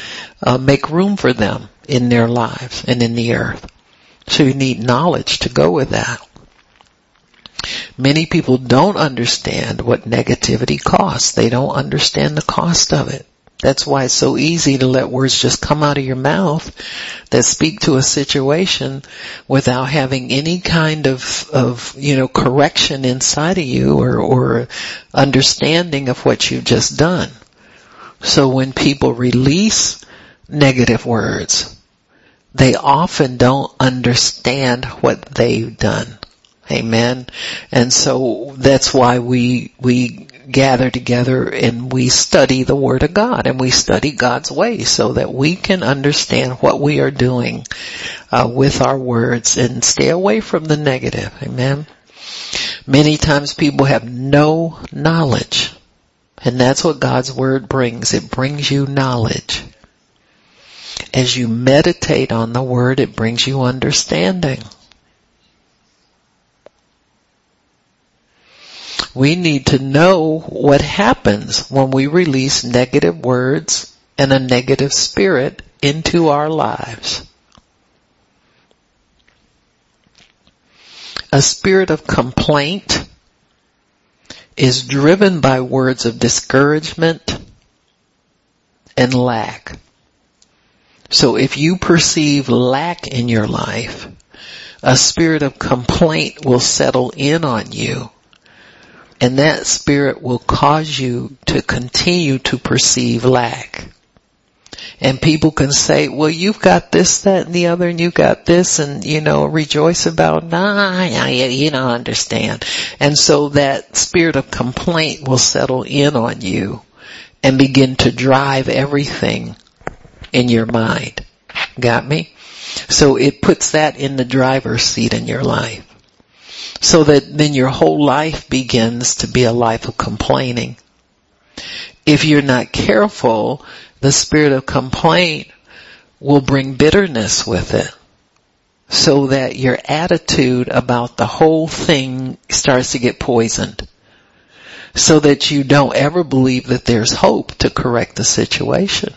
uh, make room for them in their lives and in the earth. So you need knowledge to go with that. Many people don't understand what negativity costs. They don't understand the cost of it. That's why it's so easy to let words just come out of your mouth that speak to a situation without having any kind of, of, you know, correction inside of you or, or understanding of what you've just done. So when people release negative words, they often don't understand what they've done. Amen. And so that's why we, we gather together and we study the Word of God and we study God's way so that we can understand what we are doing uh, with our words and stay away from the negative. Amen. Many times people have no knowledge and that's what God's Word brings. It brings you knowledge. As you meditate on the word, it brings you understanding. We need to know what happens when we release negative words and a negative spirit into our lives. A spirit of complaint is driven by words of discouragement and lack. So if you perceive lack in your life, a spirit of complaint will settle in on you and that spirit will cause you to continue to perceive lack. And people can say, well, you've got this, that, and the other, and you've got this, and, you know, rejoice about, nah, you don't understand. And so that spirit of complaint will settle in on you and begin to drive everything in your mind. Got me? So it puts that in the driver's seat in your life. So that then your whole life begins to be a life of complaining. If you're not careful, the spirit of complaint will bring bitterness with it. So that your attitude about the whole thing starts to get poisoned. So that you don't ever believe that there's hope to correct the situation.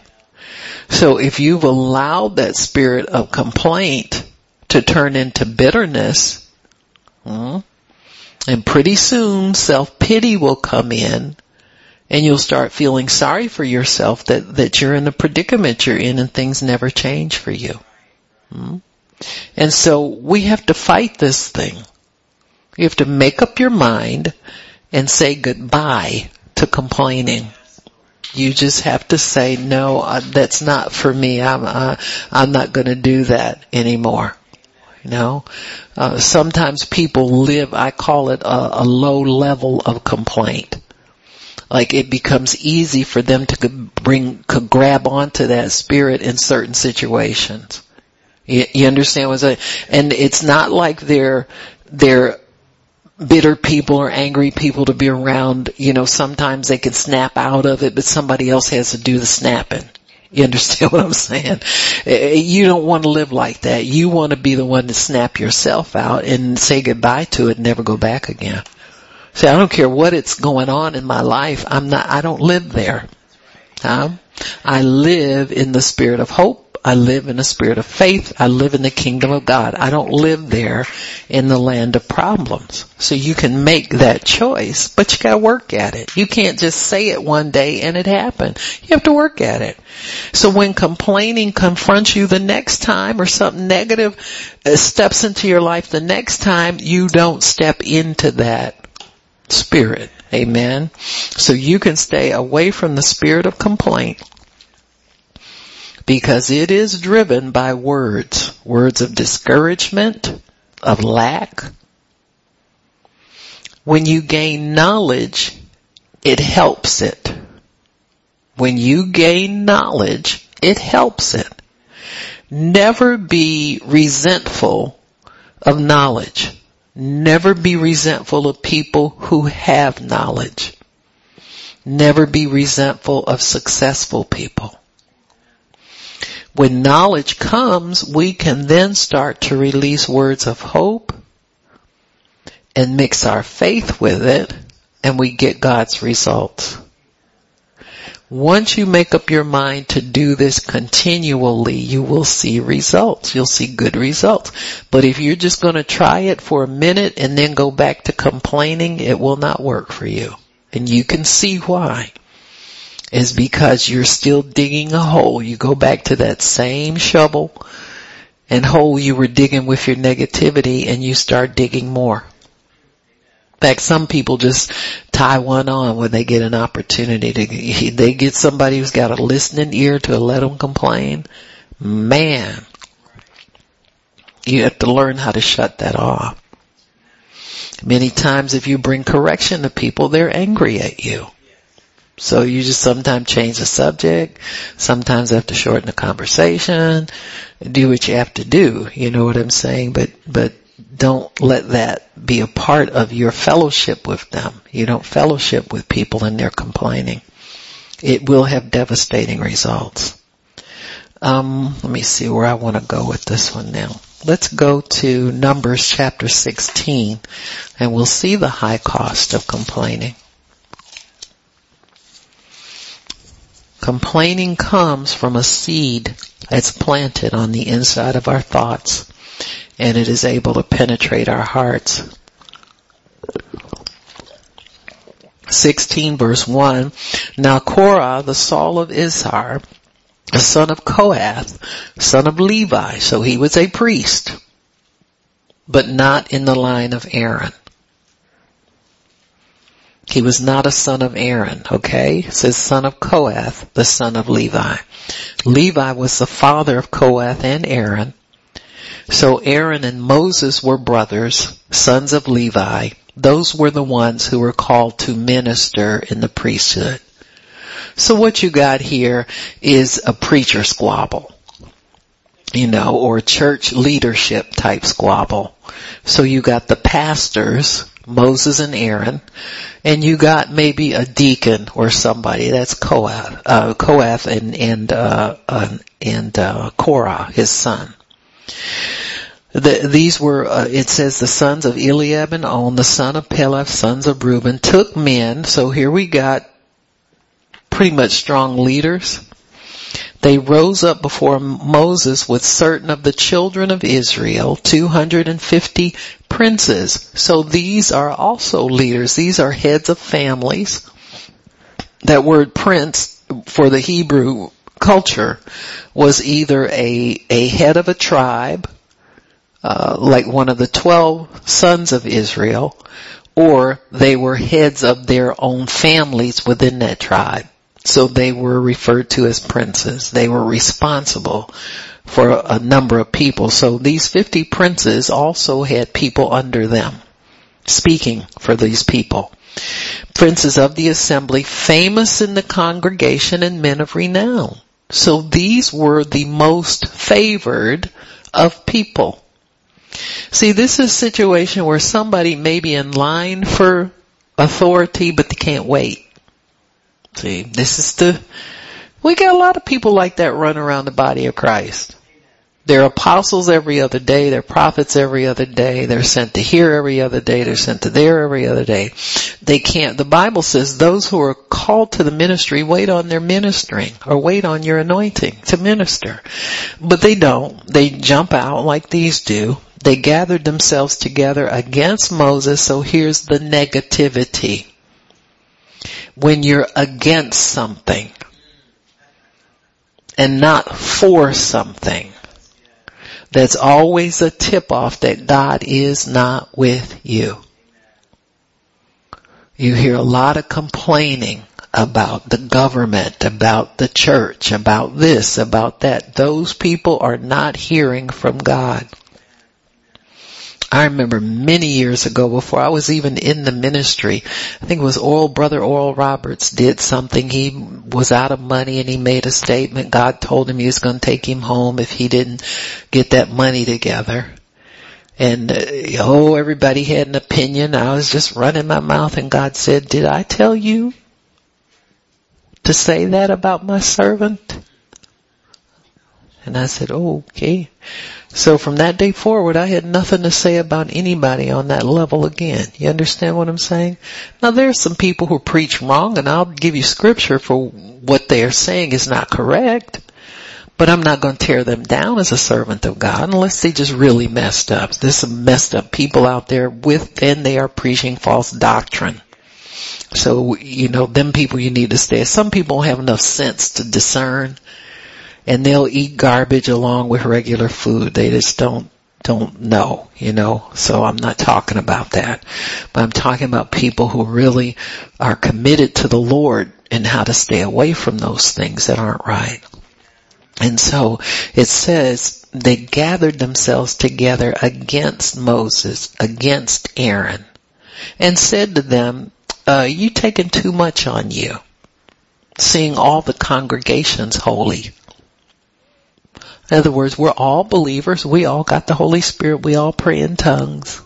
So if you've allowed that spirit of complaint to turn into bitterness, hmm, and pretty soon self-pity will come in and you'll start feeling sorry for yourself that, that you're in the predicament you're in and things never change for you. Hmm? And so we have to fight this thing. You have to make up your mind and say goodbye to complaining. You just have to say, no, uh, that's not for me. I'm, uh, I'm not going to do that anymore. You know, uh, sometimes people live, I call it a, a low level of complaint. Like it becomes easy for them to bring, could grab onto that spirit in certain situations. You, you understand what I'm saying? And it's not like they're, they're bitter people or angry people to be around. You know, sometimes they can snap out of it, but somebody else has to do the snapping. You understand what I'm saying? Eh, you don't want to live like that. You want to be the one to snap yourself out and say goodbye to it and never go back again. See, I don't care what it's going on in my life. I'm not, I don't live there. Um, I live in the spirit of hope I live in a spirit of faith. I live in the kingdom of God. I don't live there in the land of problems. So you can make that choice, but you gotta work at it. You can't just say it one day and it happened. You have to work at it. So when complaining confronts you the next time or something negative uh, steps into your life the next time, you don't step into that spirit. Amen. So you can stay away from the spirit of complaint because it is driven by words, words of discouragement, of lack. When you gain knowledge, it helps it. When you gain knowledge, it helps it. Never be resentful of knowledge. Never be resentful of people who have knowledge. Never be resentful of successful people. When knowledge comes, we can then start to release words of hope and mix our faith with it and we get God's results. Once you make up your mind to do this continually, you will see results. You'll see good results. But if you're just going to try it for a minute and then go back to complaining, it will not work for you. And you can see why is because you're still digging a hole. You go back to that same shovel and hole you were digging with your negativity and you start digging more. In fact, some people just tie one on when they get an opportunity to, they get somebody who's got a listening ear to let them complain. Man, you have to learn how to shut that off. Many times if you bring correction to people, they're angry at you. So you just sometimes change the subject, sometimes have to shorten the conversation, do what you have to do, you know what I'm saying? But, but don't let that be a part of your fellowship with them. You don't fellowship with people and they're complaining. It will have devastating results. Um, let me see where I want to go with this one now. Let's go to Numbers chapter 16 and we'll see the high cost of complaining. Complaining comes from a seed that's planted on the inside of our thoughts and it is able to penetrate our hearts. 16 verse 1, Now Korah, the Saul of Izhar, the son of Kohath, son of Levi, so he was a priest, but not in the line of Aaron. He was not a son of Aaron, okay? It says son of Kohath, the son of Levi. Levi was the father of Kohath and Aaron. So Aaron and Moses were brothers, sons of Levi. Those were the ones who were called to minister in the priesthood. So what you got here is a preacher squabble, you know, or church leadership type squabble. So you got the pastors, Moses and Aaron, and you got maybe a deacon or somebody that's Kohath, uh, Kohath and and uh, uh, and uh, Korah, his son. The, these were, uh, it says the sons of Eliab and On, the son of Peleth, sons of Reuben, took men. So here we got pretty much strong leaders. They rose up before Moses with certain of the children of Israel, 250 princes. So these are also leaders. These are heads of families. That word prince for the Hebrew culture was either a, a head of a tribe, uh, like one of the twelve sons of Israel, or they were heads of their own families within that tribe. So they were referred to as princes. They were responsible for a number of people. So these 50 princes also had people under them speaking for these people. Princes of the assembly, famous in the congregation and men of renown. So these were the most favored of people. See, this is a situation where somebody may be in line for authority, but they can't wait. See, this is the, we got a lot of people like that run around the body of Christ. They're apostles every other day. They're prophets every other day. They're sent to here every other day. They're sent to there every other day. They can't, the Bible says those who are called to the ministry wait on their ministering or wait on your anointing to minister. But they don't. They jump out like these do. They gathered themselves together against Moses. So here's the negativity when you're against something and not for something. That's always a tip off that God is not with you. You hear a lot of complaining about the government, about the church, about this, about that. Those people are not hearing from God. I remember many years ago before I was even in the ministry, I think it was Oral Brother Oral Roberts did something. He was out of money and he made a statement. God told him he was going to take him home if he didn't get that money together. And uh, oh, everybody had an opinion. I was just running my mouth and God said, did I tell you to say that about my servant? And I said, oh, okay. So from that day forward, I had nothing to say about anybody on that level again. You understand what I'm saying? Now there's some people who preach wrong and I'll give you scripture for what they are saying is not correct. But I'm not going to tear them down as a servant of God unless they just really messed up. There's some messed up people out there with, and they are preaching false doctrine. So, you know, them people you need to stay. Some people have enough sense to discern and they'll eat garbage along with regular food. They just don't don't know, you know. So I'm not talking about that. But I'm talking about people who really are committed to the Lord and how to stay away from those things that aren't right. And so it says they gathered themselves together against Moses, against Aaron, and said to them, uh, you taking too much on you, seeing all the congregations holy. In other words, we're all believers. We all got the Holy Spirit. We all pray in tongues.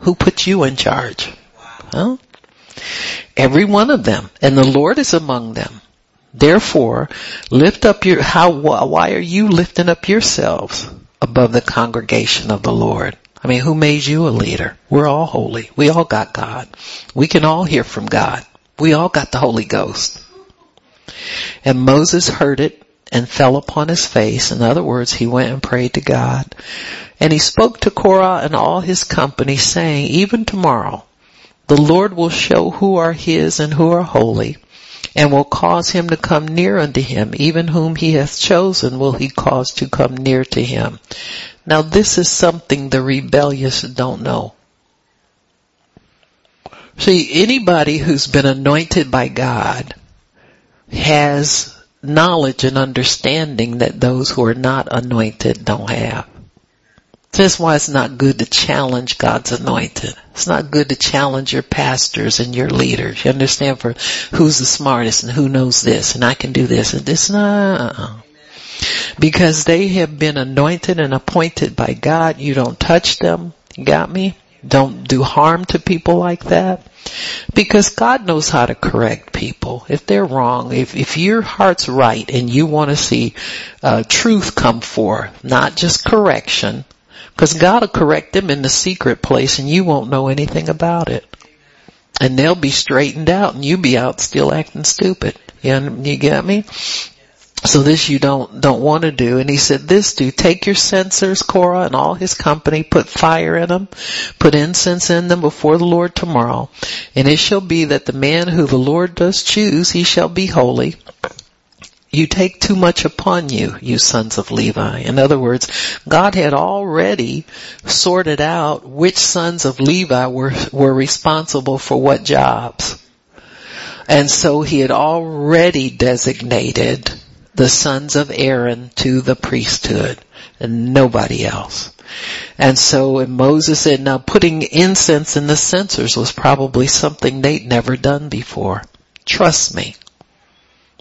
Who put you in charge? Huh? Every one of them. And the Lord is among them. Therefore, lift up your, how, why are you lifting up yourselves above the congregation of the Lord? I mean, who made you a leader? We're all holy. We all got God. We can all hear from God. We all got the Holy Ghost. And Moses heard it and fell upon his face. In other words, he went and prayed to God. And he spoke to Korah and all his company saying, even tomorrow, the Lord will show who are his and who are holy and will cause him to come near unto him. Even whom he hath chosen will he cause to come near to him. Now this is something the rebellious don't know. See, anybody who's been anointed by God has knowledge and understanding that those who are not anointed don't have. That's why it's not good to challenge God's anointed. It's not good to challenge your pastors and your leaders. You understand for who's the smartest and who knows this and I can do this and this. No. Because they have been anointed and appointed by God. You don't touch them. You got me? Don't do harm to people like that. Because God knows how to correct people. If they're wrong, if, if your heart's right and you want to see uh, truth come forth, not just correction, because God will correct them in the secret place and you won't know anything about it. And they'll be straightened out and you'll be out still acting stupid. You, you get me? So this you don't, don't want to do. And he said, this do, take your censers, Korah and all his company, put fire in them, put incense in them before the Lord tomorrow. And it shall be that the man who the Lord does choose, he shall be holy. You take too much upon you, you sons of Levi. In other words, God had already sorted out which sons of Levi were, were responsible for what jobs. And so he had already designated the sons of Aaron to the priesthood and nobody else. And so and Moses said, now putting incense in the censers was probably something they'd never done before. Trust me.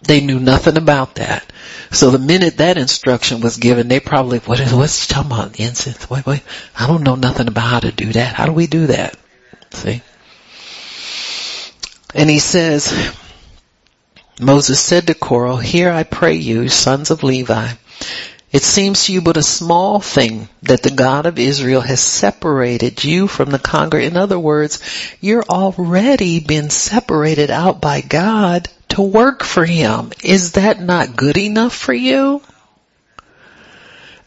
They knew nothing about that. So the minute that instruction was given, they probably, what is, what's talking about? Incense? Wait, wait. I don't know nothing about how to do that. How do we do that? See? And he says, Moses said to Korah, Here I pray you, sons of Levi, it seems to you but a small thing that the God of Israel has separated you from the congregation. In other words, you're already been separated out by God to work for Him. Is that not good enough for you?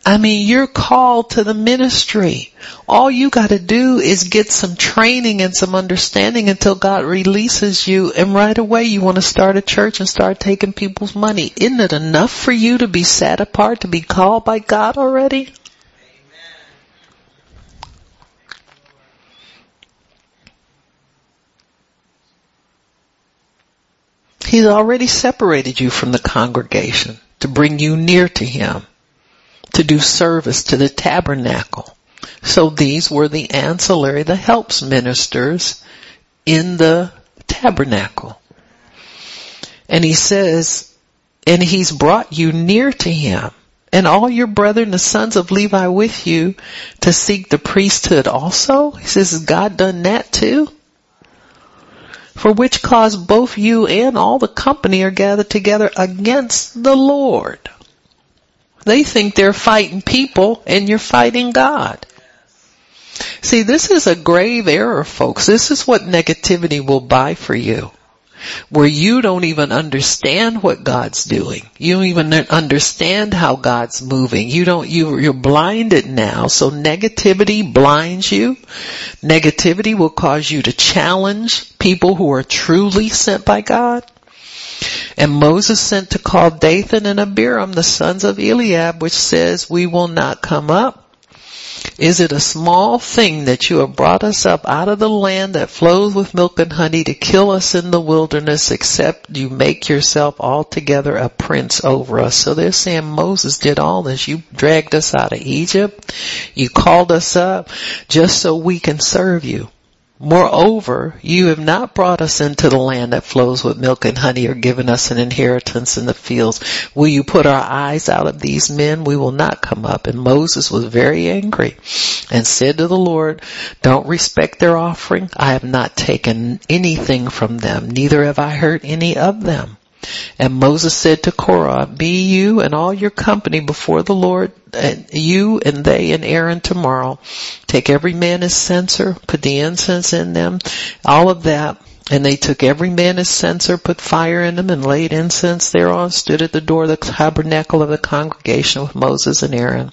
I mean, you're called to the ministry. All you gotta do is get some training and some understanding until God releases you and right away you want to start a church and start taking people's money. Isn't it enough for you to be set apart, to be called by God already? He's already separated you from the congregation to bring you near to Him to do service to the tabernacle. So these were the ancillary, the helps ministers in the tabernacle. And he says, and he's brought you near to him and all your brethren, the sons of Levi with you to seek the priesthood also. He says, has God done that too? For which cause both you and all the company are gathered together against the Lord. They think they're fighting people and you're fighting God. See, this is a grave error, folks. This is what negativity will buy for you. Where you don't even understand what God's doing. You don't even understand how God's moving. You don't, you, you're blinded now. So negativity blinds you. Negativity will cause you to challenge people who are truly sent by God. And Moses sent to call Dathan and Abiram, the sons of Eliab, which says, we will not come up. Is it a small thing that you have brought us up out of the land that flows with milk and honey to kill us in the wilderness except you make yourself altogether a prince over us? So they're saying Moses did all this. You dragged us out of Egypt. You called us up just so we can serve you. Moreover, you have not brought us into the land that flows with milk and honey or given us an inheritance in the fields. Will you put our eyes out of these men? We will not come up. And Moses was very angry and said to the Lord, don't respect their offering. I have not taken anything from them, neither have I hurt any of them. And Moses said to Korah, be you and all your company before the Lord, and you and they and Aaron tomorrow. Take every man his censer, put the incense in them, all of that. And they took every man his censer, put fire in them, and laid incense thereon, stood at the door of the tabernacle of the congregation with Moses and Aaron.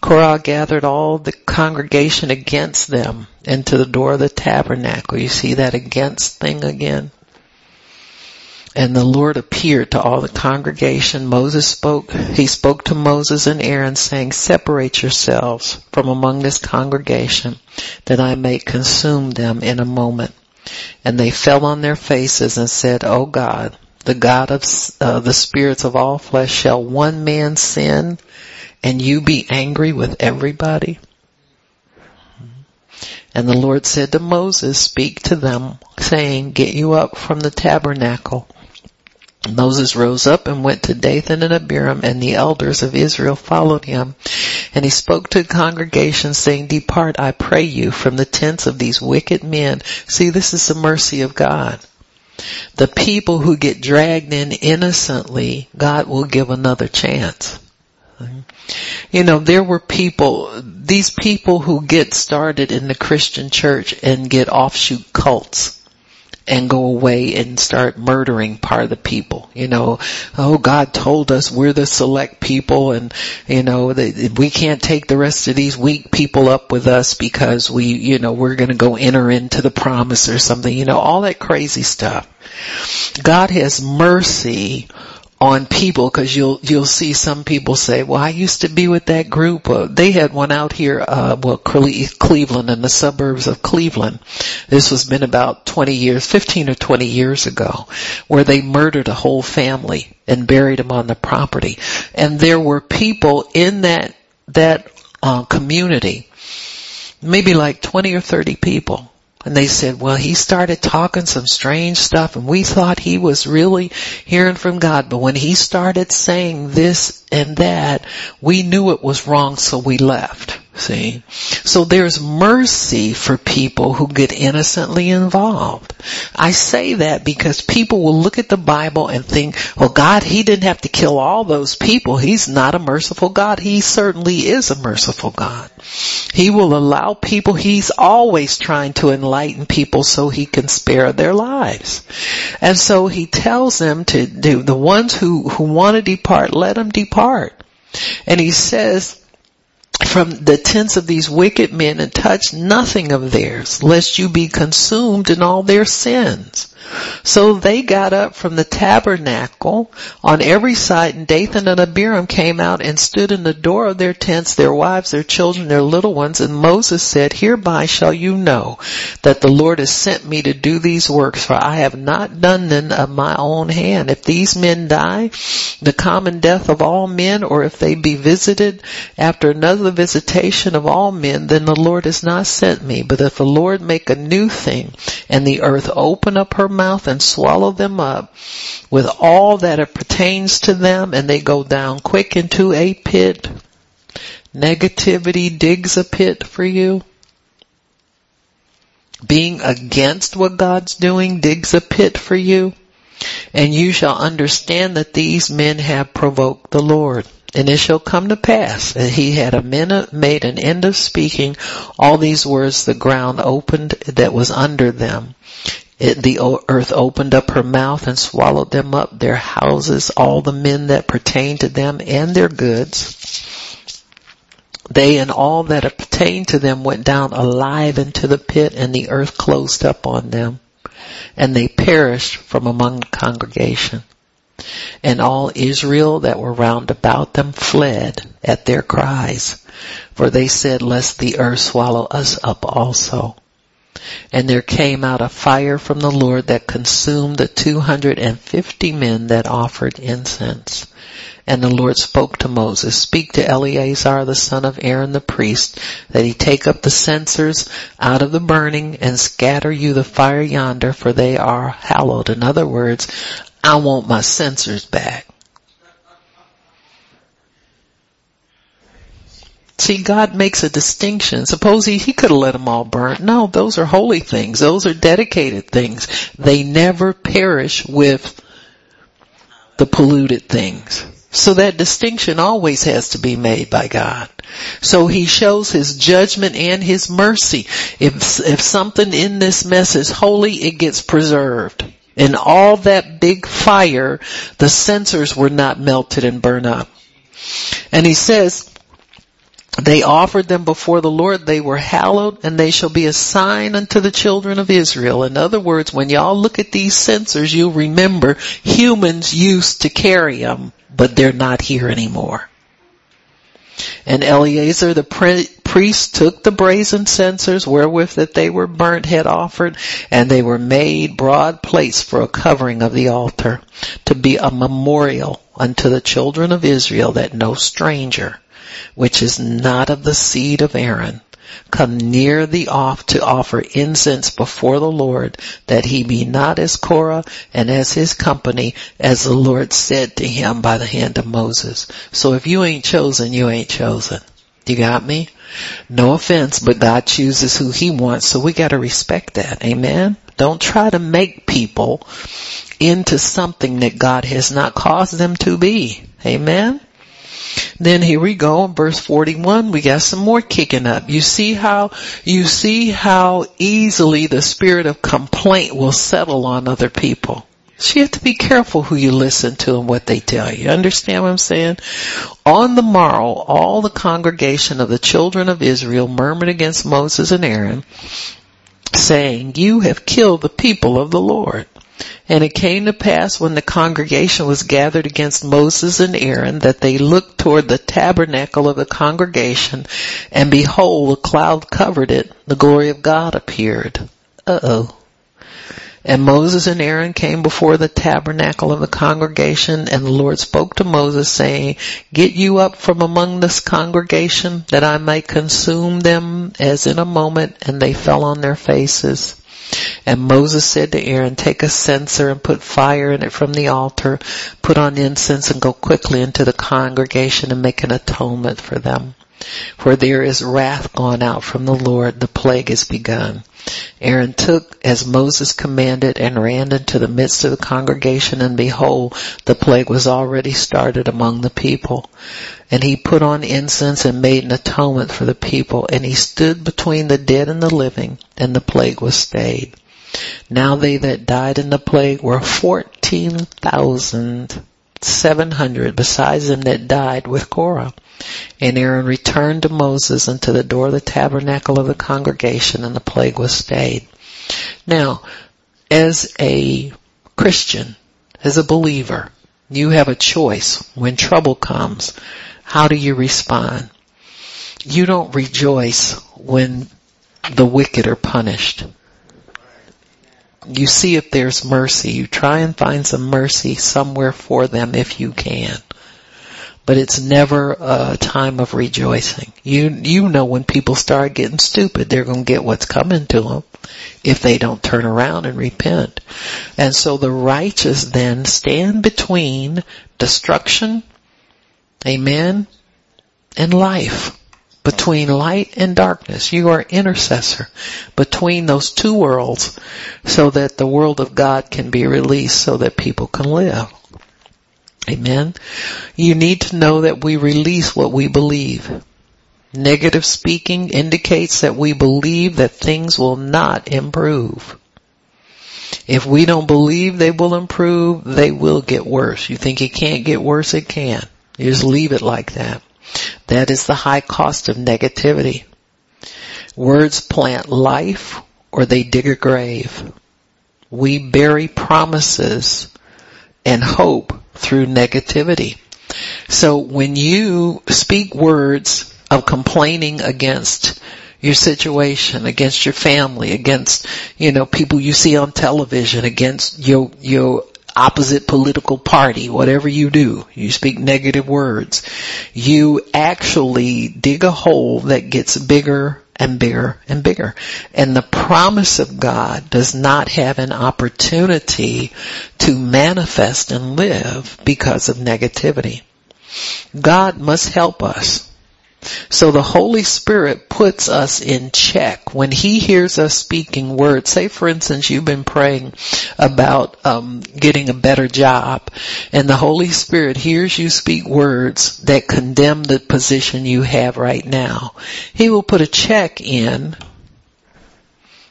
Korah gathered all the congregation against them into the door of the tabernacle. You see that against thing again? And the Lord appeared to all the congregation. Moses spoke, he spoke to Moses and Aaron saying, separate yourselves from among this congregation that I may consume them in a moment. And they fell on their faces and said, O God, the God of uh, the spirits of all flesh, shall one man sin and you be angry with everybody? And the Lord said to Moses, speak to them saying, get you up from the tabernacle Moses rose up and went to Dathan and Abiram and the elders of Israel followed him. And he spoke to the congregation saying, depart, I pray you, from the tents of these wicked men. See, this is the mercy of God. The people who get dragged in innocently, God will give another chance. You know, there were people, these people who get started in the Christian church and get offshoot cults and go away and start murdering part of the people. You know, oh God told us we're the select people and, you know, we can't take the rest of these weak people up with us because we, you know, we're gonna go enter into the promise or something. You know, all that crazy stuff. God has mercy on people because you'll you'll see some people say, "Well, I used to be with that group." Uh, they had one out here, uh, well, Cleveland in the suburbs of Cleveland. This was been about 20 years, 15 or 20 years ago, where they murdered a whole family and buried them on the property. And there were people in that that uh, community, maybe like 20 or 30 people and they said, well, he started talking some strange stuff and we thought he was really hearing from God. But when he started saying this and that, we knew it was wrong, so we left. See? So there's mercy for people who get innocently involved. I say that because people will look at the Bible and think, well God, He didn't have to kill all those people. He's not a merciful God. He certainly is a merciful God. He will allow people, He's always trying to enlighten people so He can spare their lives. And so He tells them to do, the ones who, who want to depart, let them depart. And He says, from the tents of these wicked men and touch nothing of theirs, lest you be consumed in all their sins. So they got up from the tabernacle on every side and Dathan and Abiram came out and stood in the door of their tents, their wives, their children, their little ones. And Moses said, hereby shall you know that the Lord has sent me to do these works for I have not done them of my own hand. If these men die, the common death of all men, or if they be visited after another visitation of all men, then the Lord has not sent me. But if the Lord make a new thing and the earth open up her mouth and swallow them up with all that it pertains to them and they go down quick into a pit. Negativity digs a pit for you. Being against what God's doing digs a pit for you. And you shall understand that these men have provoked the Lord. And it shall come to pass that he had a minute, made an end of speaking all these words, the ground opened that was under them it, the earth opened up her mouth and swallowed them up, their houses, all the men that pertained to them and their goods. They and all that pertained to them went down alive into the pit and the earth closed up on them and they perished from among the congregation. And all Israel that were round about them fled at their cries, for they said, lest the earth swallow us up also. And there came out a fire from the Lord that consumed the 250 men that offered incense. And the Lord spoke to Moses, speak to Eleazar the son of Aaron the priest, that he take up the censers out of the burning and scatter you the fire yonder, for they are hallowed. In other words, I want my censers back. See, God makes a distinction. Suppose he, he could have let them all burn. No, those are holy things. Those are dedicated things. They never perish with the polluted things. So that distinction always has to be made by God. So he shows his judgment and his mercy. If, if something in this mess is holy, it gets preserved. In all that big fire, the censers were not melted and burned up. And he says, they offered them before the Lord, they were hallowed, and they shall be a sign unto the children of Israel. In other words, when y'all look at these censers, you'll remember humans used to carry them, but they're not here anymore. And Eleazar the priest took the brazen censers wherewith that they were burnt had offered, and they were made broad plates for a covering of the altar, to be a memorial unto the children of Israel that no stranger, which is not of the seed of Aaron, come near the off to offer incense before the Lord, that he be not as Korah and as his company, as the Lord said to him by the hand of Moses. So if you ain't chosen, you ain't chosen. You got me? No offense, but God chooses who he wants, so we gotta respect that. Amen? Don't try to make people into something that God has not caused them to be. Amen? Then here we go in verse 41, we got some more kicking up. You see how, you see how easily the spirit of complaint will settle on other people. So you have to be careful who you listen to and what they tell you. Understand what I'm saying? On the morrow, all the congregation of the children of Israel murmured against Moses and Aaron, saying, you have killed the people of the Lord. And it came to pass when the congregation was gathered against Moses and Aaron that they looked toward the tabernacle of the congregation and behold a cloud covered it. The glory of God appeared. Uh oh. And Moses and Aaron came before the tabernacle of the congregation and the Lord spoke to Moses saying, get you up from among this congregation that I may consume them as in a moment and they fell on their faces. And Moses said to Aaron, take a censer and put fire in it from the altar, put on incense and go quickly into the congregation and make an atonement for them. For there is wrath gone out from the Lord, the plague is begun. Aaron took as Moses commanded and ran into the midst of the congregation and behold, the plague was already started among the people. And he put on incense and made an atonement for the people and he stood between the dead and the living and the plague was stayed. Now they that died in the plague were fourteen thousand seven hundred besides them that died with Korah. And Aaron returned to Moses unto the door of the tabernacle of the congregation and the plague was stayed. Now, as a Christian, as a believer, you have a choice when trouble comes. How do you respond? You don't rejoice when the wicked are punished you see if there's mercy. You try and find some mercy somewhere for them if you can. But it's never a time of rejoicing. You, you know when people start getting stupid, they're going to get what's coming to them if they don't turn around and repent. And so the righteous then stand between destruction, amen, and life between light and darkness. You are intercessor between those two worlds so that the world of God can be released so that people can live. Amen. You need to know that we release what we believe. Negative speaking indicates that we believe that things will not improve. If we don't believe they will improve, they will get worse. You think it can't get worse? It can. You just leave it like that. That is the high cost of negativity. Words plant life or they dig a grave. We bury promises and hope through negativity. So when you speak words of complaining against your situation, against your family, against, you know, people you see on television, against your, your opposite political party, whatever you do, you speak negative words, you actually dig a hole that gets bigger and bigger and bigger. And the promise of God does not have an opportunity to manifest and live because of negativity. God must help us So the Holy Spirit puts us in check when He hears us speaking words. Say, for instance, you've been praying about um, getting a better job, and the Holy Spirit hears you speak words that condemn the position you have right now. He will put a check in.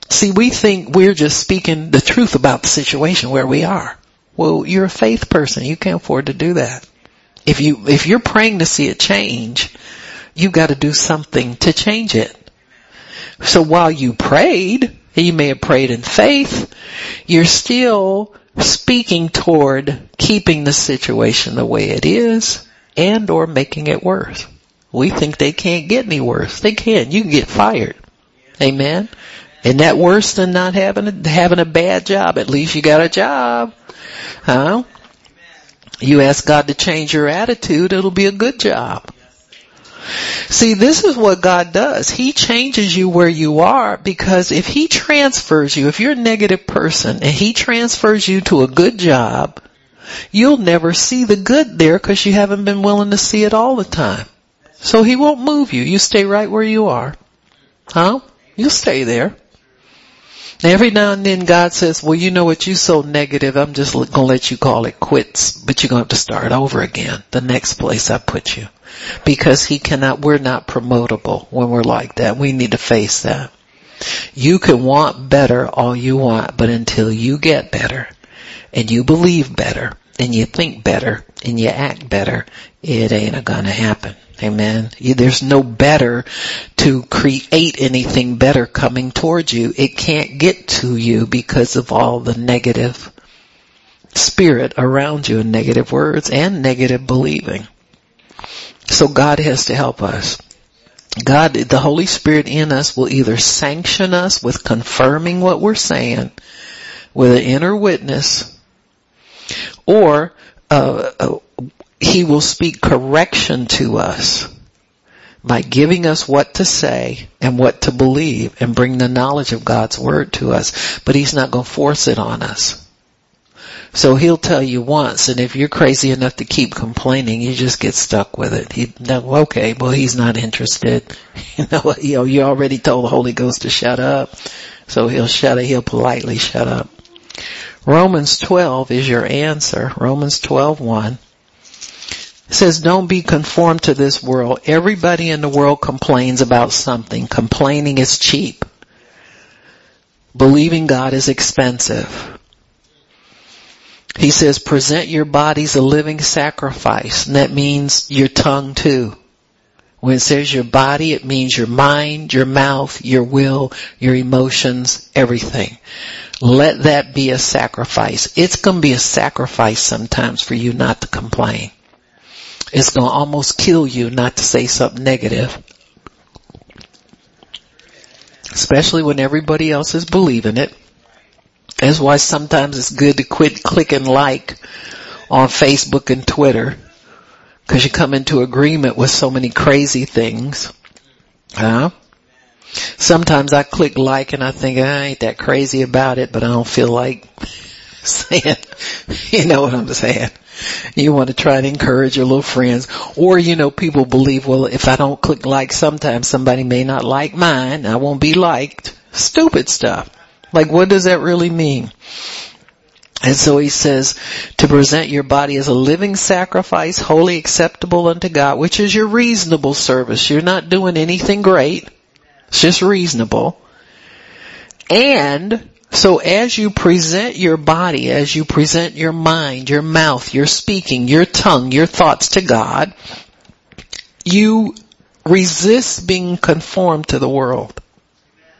See, we think we're just speaking the truth about the situation where we are. Well, you're a faith person. You can't afford to do that. If you, if you're praying to see a change, you got to do something to change it. So while you prayed, you may have prayed in faith, you're still speaking toward keeping the situation the way it is and or making it worse. We think they can't get any worse. They can. You can get fired. Amen. Isn't that worse than not having a, having a bad job? At least you got a job. Huh? You ask God to change your attitude, it'll be a good job. See, this is what God does. He changes you where you are because if He transfers you, if you're a negative person and He transfers you to a good job, you'll never see the good there because you haven't been willing to see it all the time. So He won't move you. You stay right where you are. Huh? You'll stay there. Every now and then God says, well, you know what, you're so negative, I'm just gonna let you call it quits, but you're gonna have to start over again, the next place I put you. Because He cannot, we're not promotable when we're like that. We need to face that. You can want better all you want, but until you get better, and you believe better, and you think better, and you act better, it ain't gonna happen. Amen. There's no better to create anything better coming towards you. It can't get to you because of all the negative spirit around you and negative words and negative believing. So God has to help us. God, the Holy Spirit in us will either sanction us with confirming what we're saying with an inner witness or uh, uh he will speak correction to us by giving us what to say and what to believe and bring the knowledge of God's word to us. But He's not going to force it on us. So He'll tell you once, and if you're crazy enough to keep complaining, you just get stuck with it. He, okay, well He's not interested. You know, you know, you already told the Holy Ghost to shut up. So He'll shut it, He'll politely shut up. Romans 12 is your answer. Romans 12, 1. It says, don't be conformed to this world. Everybody in the world complains about something. Complaining is cheap. Believing God is expensive. He says, present your bodies a living sacrifice. And that means your tongue too. When it says your body, it means your mind, your mouth, your will, your emotions, everything. Let that be a sacrifice. It's to be a sacrifice sometimes for you not to complain. It's to almost kill you not to say something negative. Especially when everybody else is believing it. That's why sometimes it's good to quit clicking like on Facebook and Twitter. Cause you come into agreement with so many crazy things. Huh? Sometimes I click like and I think I ain't that crazy about it, but I don't feel like saying, you know what I'm saying. You want to try to encourage your little friends. Or, you know, people believe, well, if I don't click like sometimes somebody may not like mine. I won't be liked. Stupid stuff. Like what does that really mean? And so he says to present your body as a living sacrifice, holy acceptable unto God, which is your reasonable service. You're not doing anything great. It's just reasonable. And so as you present your body, as you present your mind, your mouth, your speaking, your tongue, your thoughts to God, you resist being conformed to the world.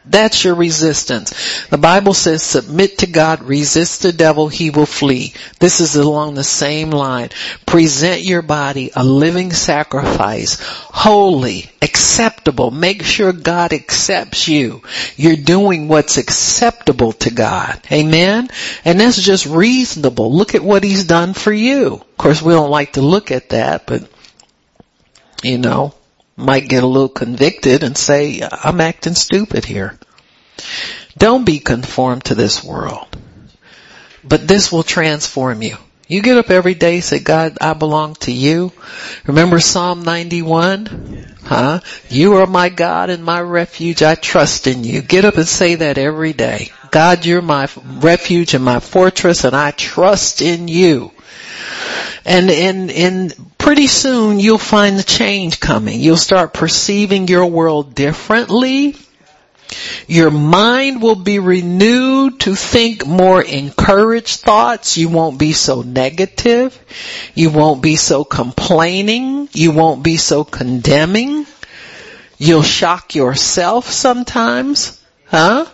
That's your resistance. The Bible says submit to God, resist the devil, he will flee. This is along the same line. Present your body a living sacrifice, holy, acceptable. Make sure God accepts you. You're doing what's acceptable to God. Amen? And that's just reasonable. Look at what he's done for you. Of course, we don't like to look at that, but you know, might get a little convicted and say, I'm acting stupid here. Don't be conformed to this world. But this will transform you. You get up every day say, God, I belong to you. Remember Psalm 91? Huh? You are my God and my refuge. I trust in you. Get up and say that every day. God, you're my refuge and my fortress and I trust in you. And in, in pretty soon you'll find the change coming. You'll start perceiving your world differently. Your mind will be renewed to think more encouraged thoughts. You won't be so negative. You won't be so complaining. You won't be so condemning. You'll shock yourself sometimes, huh?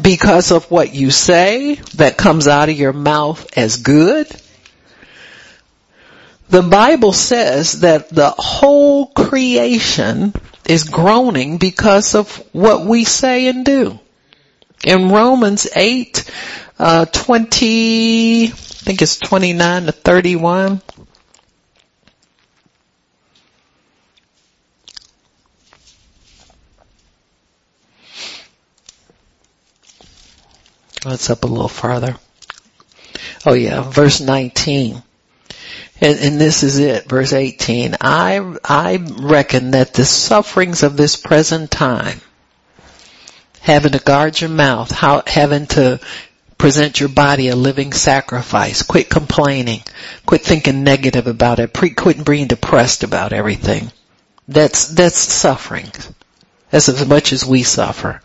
Because of what you say that comes out of your mouth as good. The Bible says that the whole creation is groaning because of what we say and do. In Romans 8, uh, 20, I think it's 29 to 31. Let's up a little farther. Oh yeah, verse 19. And, and, this is it, verse 18. I, I reckon that the sufferings of this present time, having to guard your mouth, how, having to present your body a living sacrifice, quit complaining, quit thinking negative about it, pre, quit being depressed about everything. That's, that's suffering. That's as much as we suffer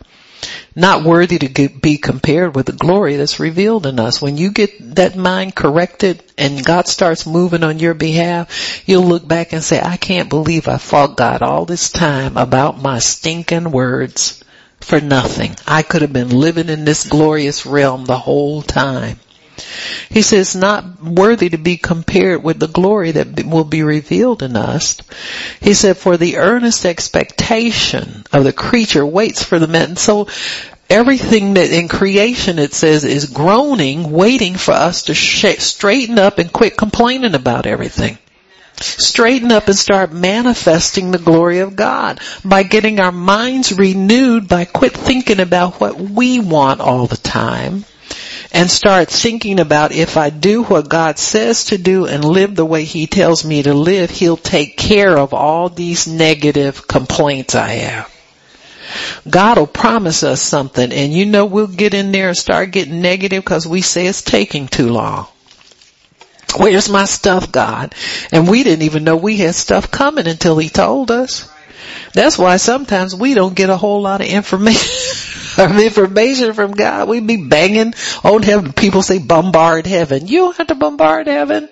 not worthy to be compared with the glory that's revealed in us. When you get that mind corrected and God starts moving on your behalf, you'll look back and say, I can't believe I fought God all this time about my stinking words for nothing. I could have been living in this glorious realm the whole time. He says, not worthy to be compared with the glory that will be revealed in us. He said, for the earnest expectation of the creature waits for the man. So everything that in creation it says is groaning, waiting for us to sh- straighten up and quit complaining about everything. Straighten up and start manifesting the glory of God by getting our minds renewed by quit thinking about what we want all the time and start thinking about if I do what God says to do and live the way He tells me to live, He'll take care of all these negative complaints I have. God will promise us something and you know we'll get in there and start getting negative because we say it's taking too long. Where's my stuff, God? And we didn't even know we had stuff coming until He told us. That's why sometimes we don't get a whole lot of information. information from God. We'd be banging on heaven. People say bombard heaven. You don't have to bombard heaven.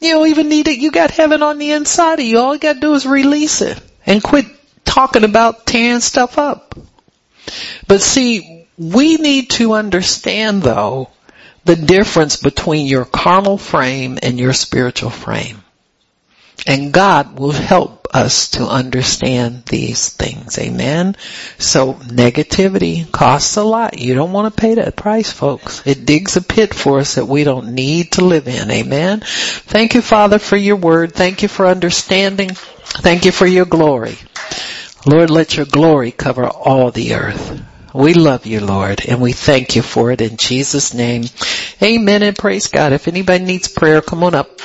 You don't even need it. You got heaven on the inside of you. All you got to do is release it and quit talking about tearing stuff up. But see, we need to understand though the difference between your carnal frame and your spiritual frame. And God will help us to understand these things. Amen. So negativity costs a lot. You don't want to pay that price, folks. It digs a pit for us that we don't need to live in. Amen. Thank you, Father, for your word. Thank you for understanding. Thank you for your glory. Lord, let your glory cover all the earth. We love you, Lord, and we thank you for it in Jesus' name. Amen and praise God. If anybody needs prayer, come on up.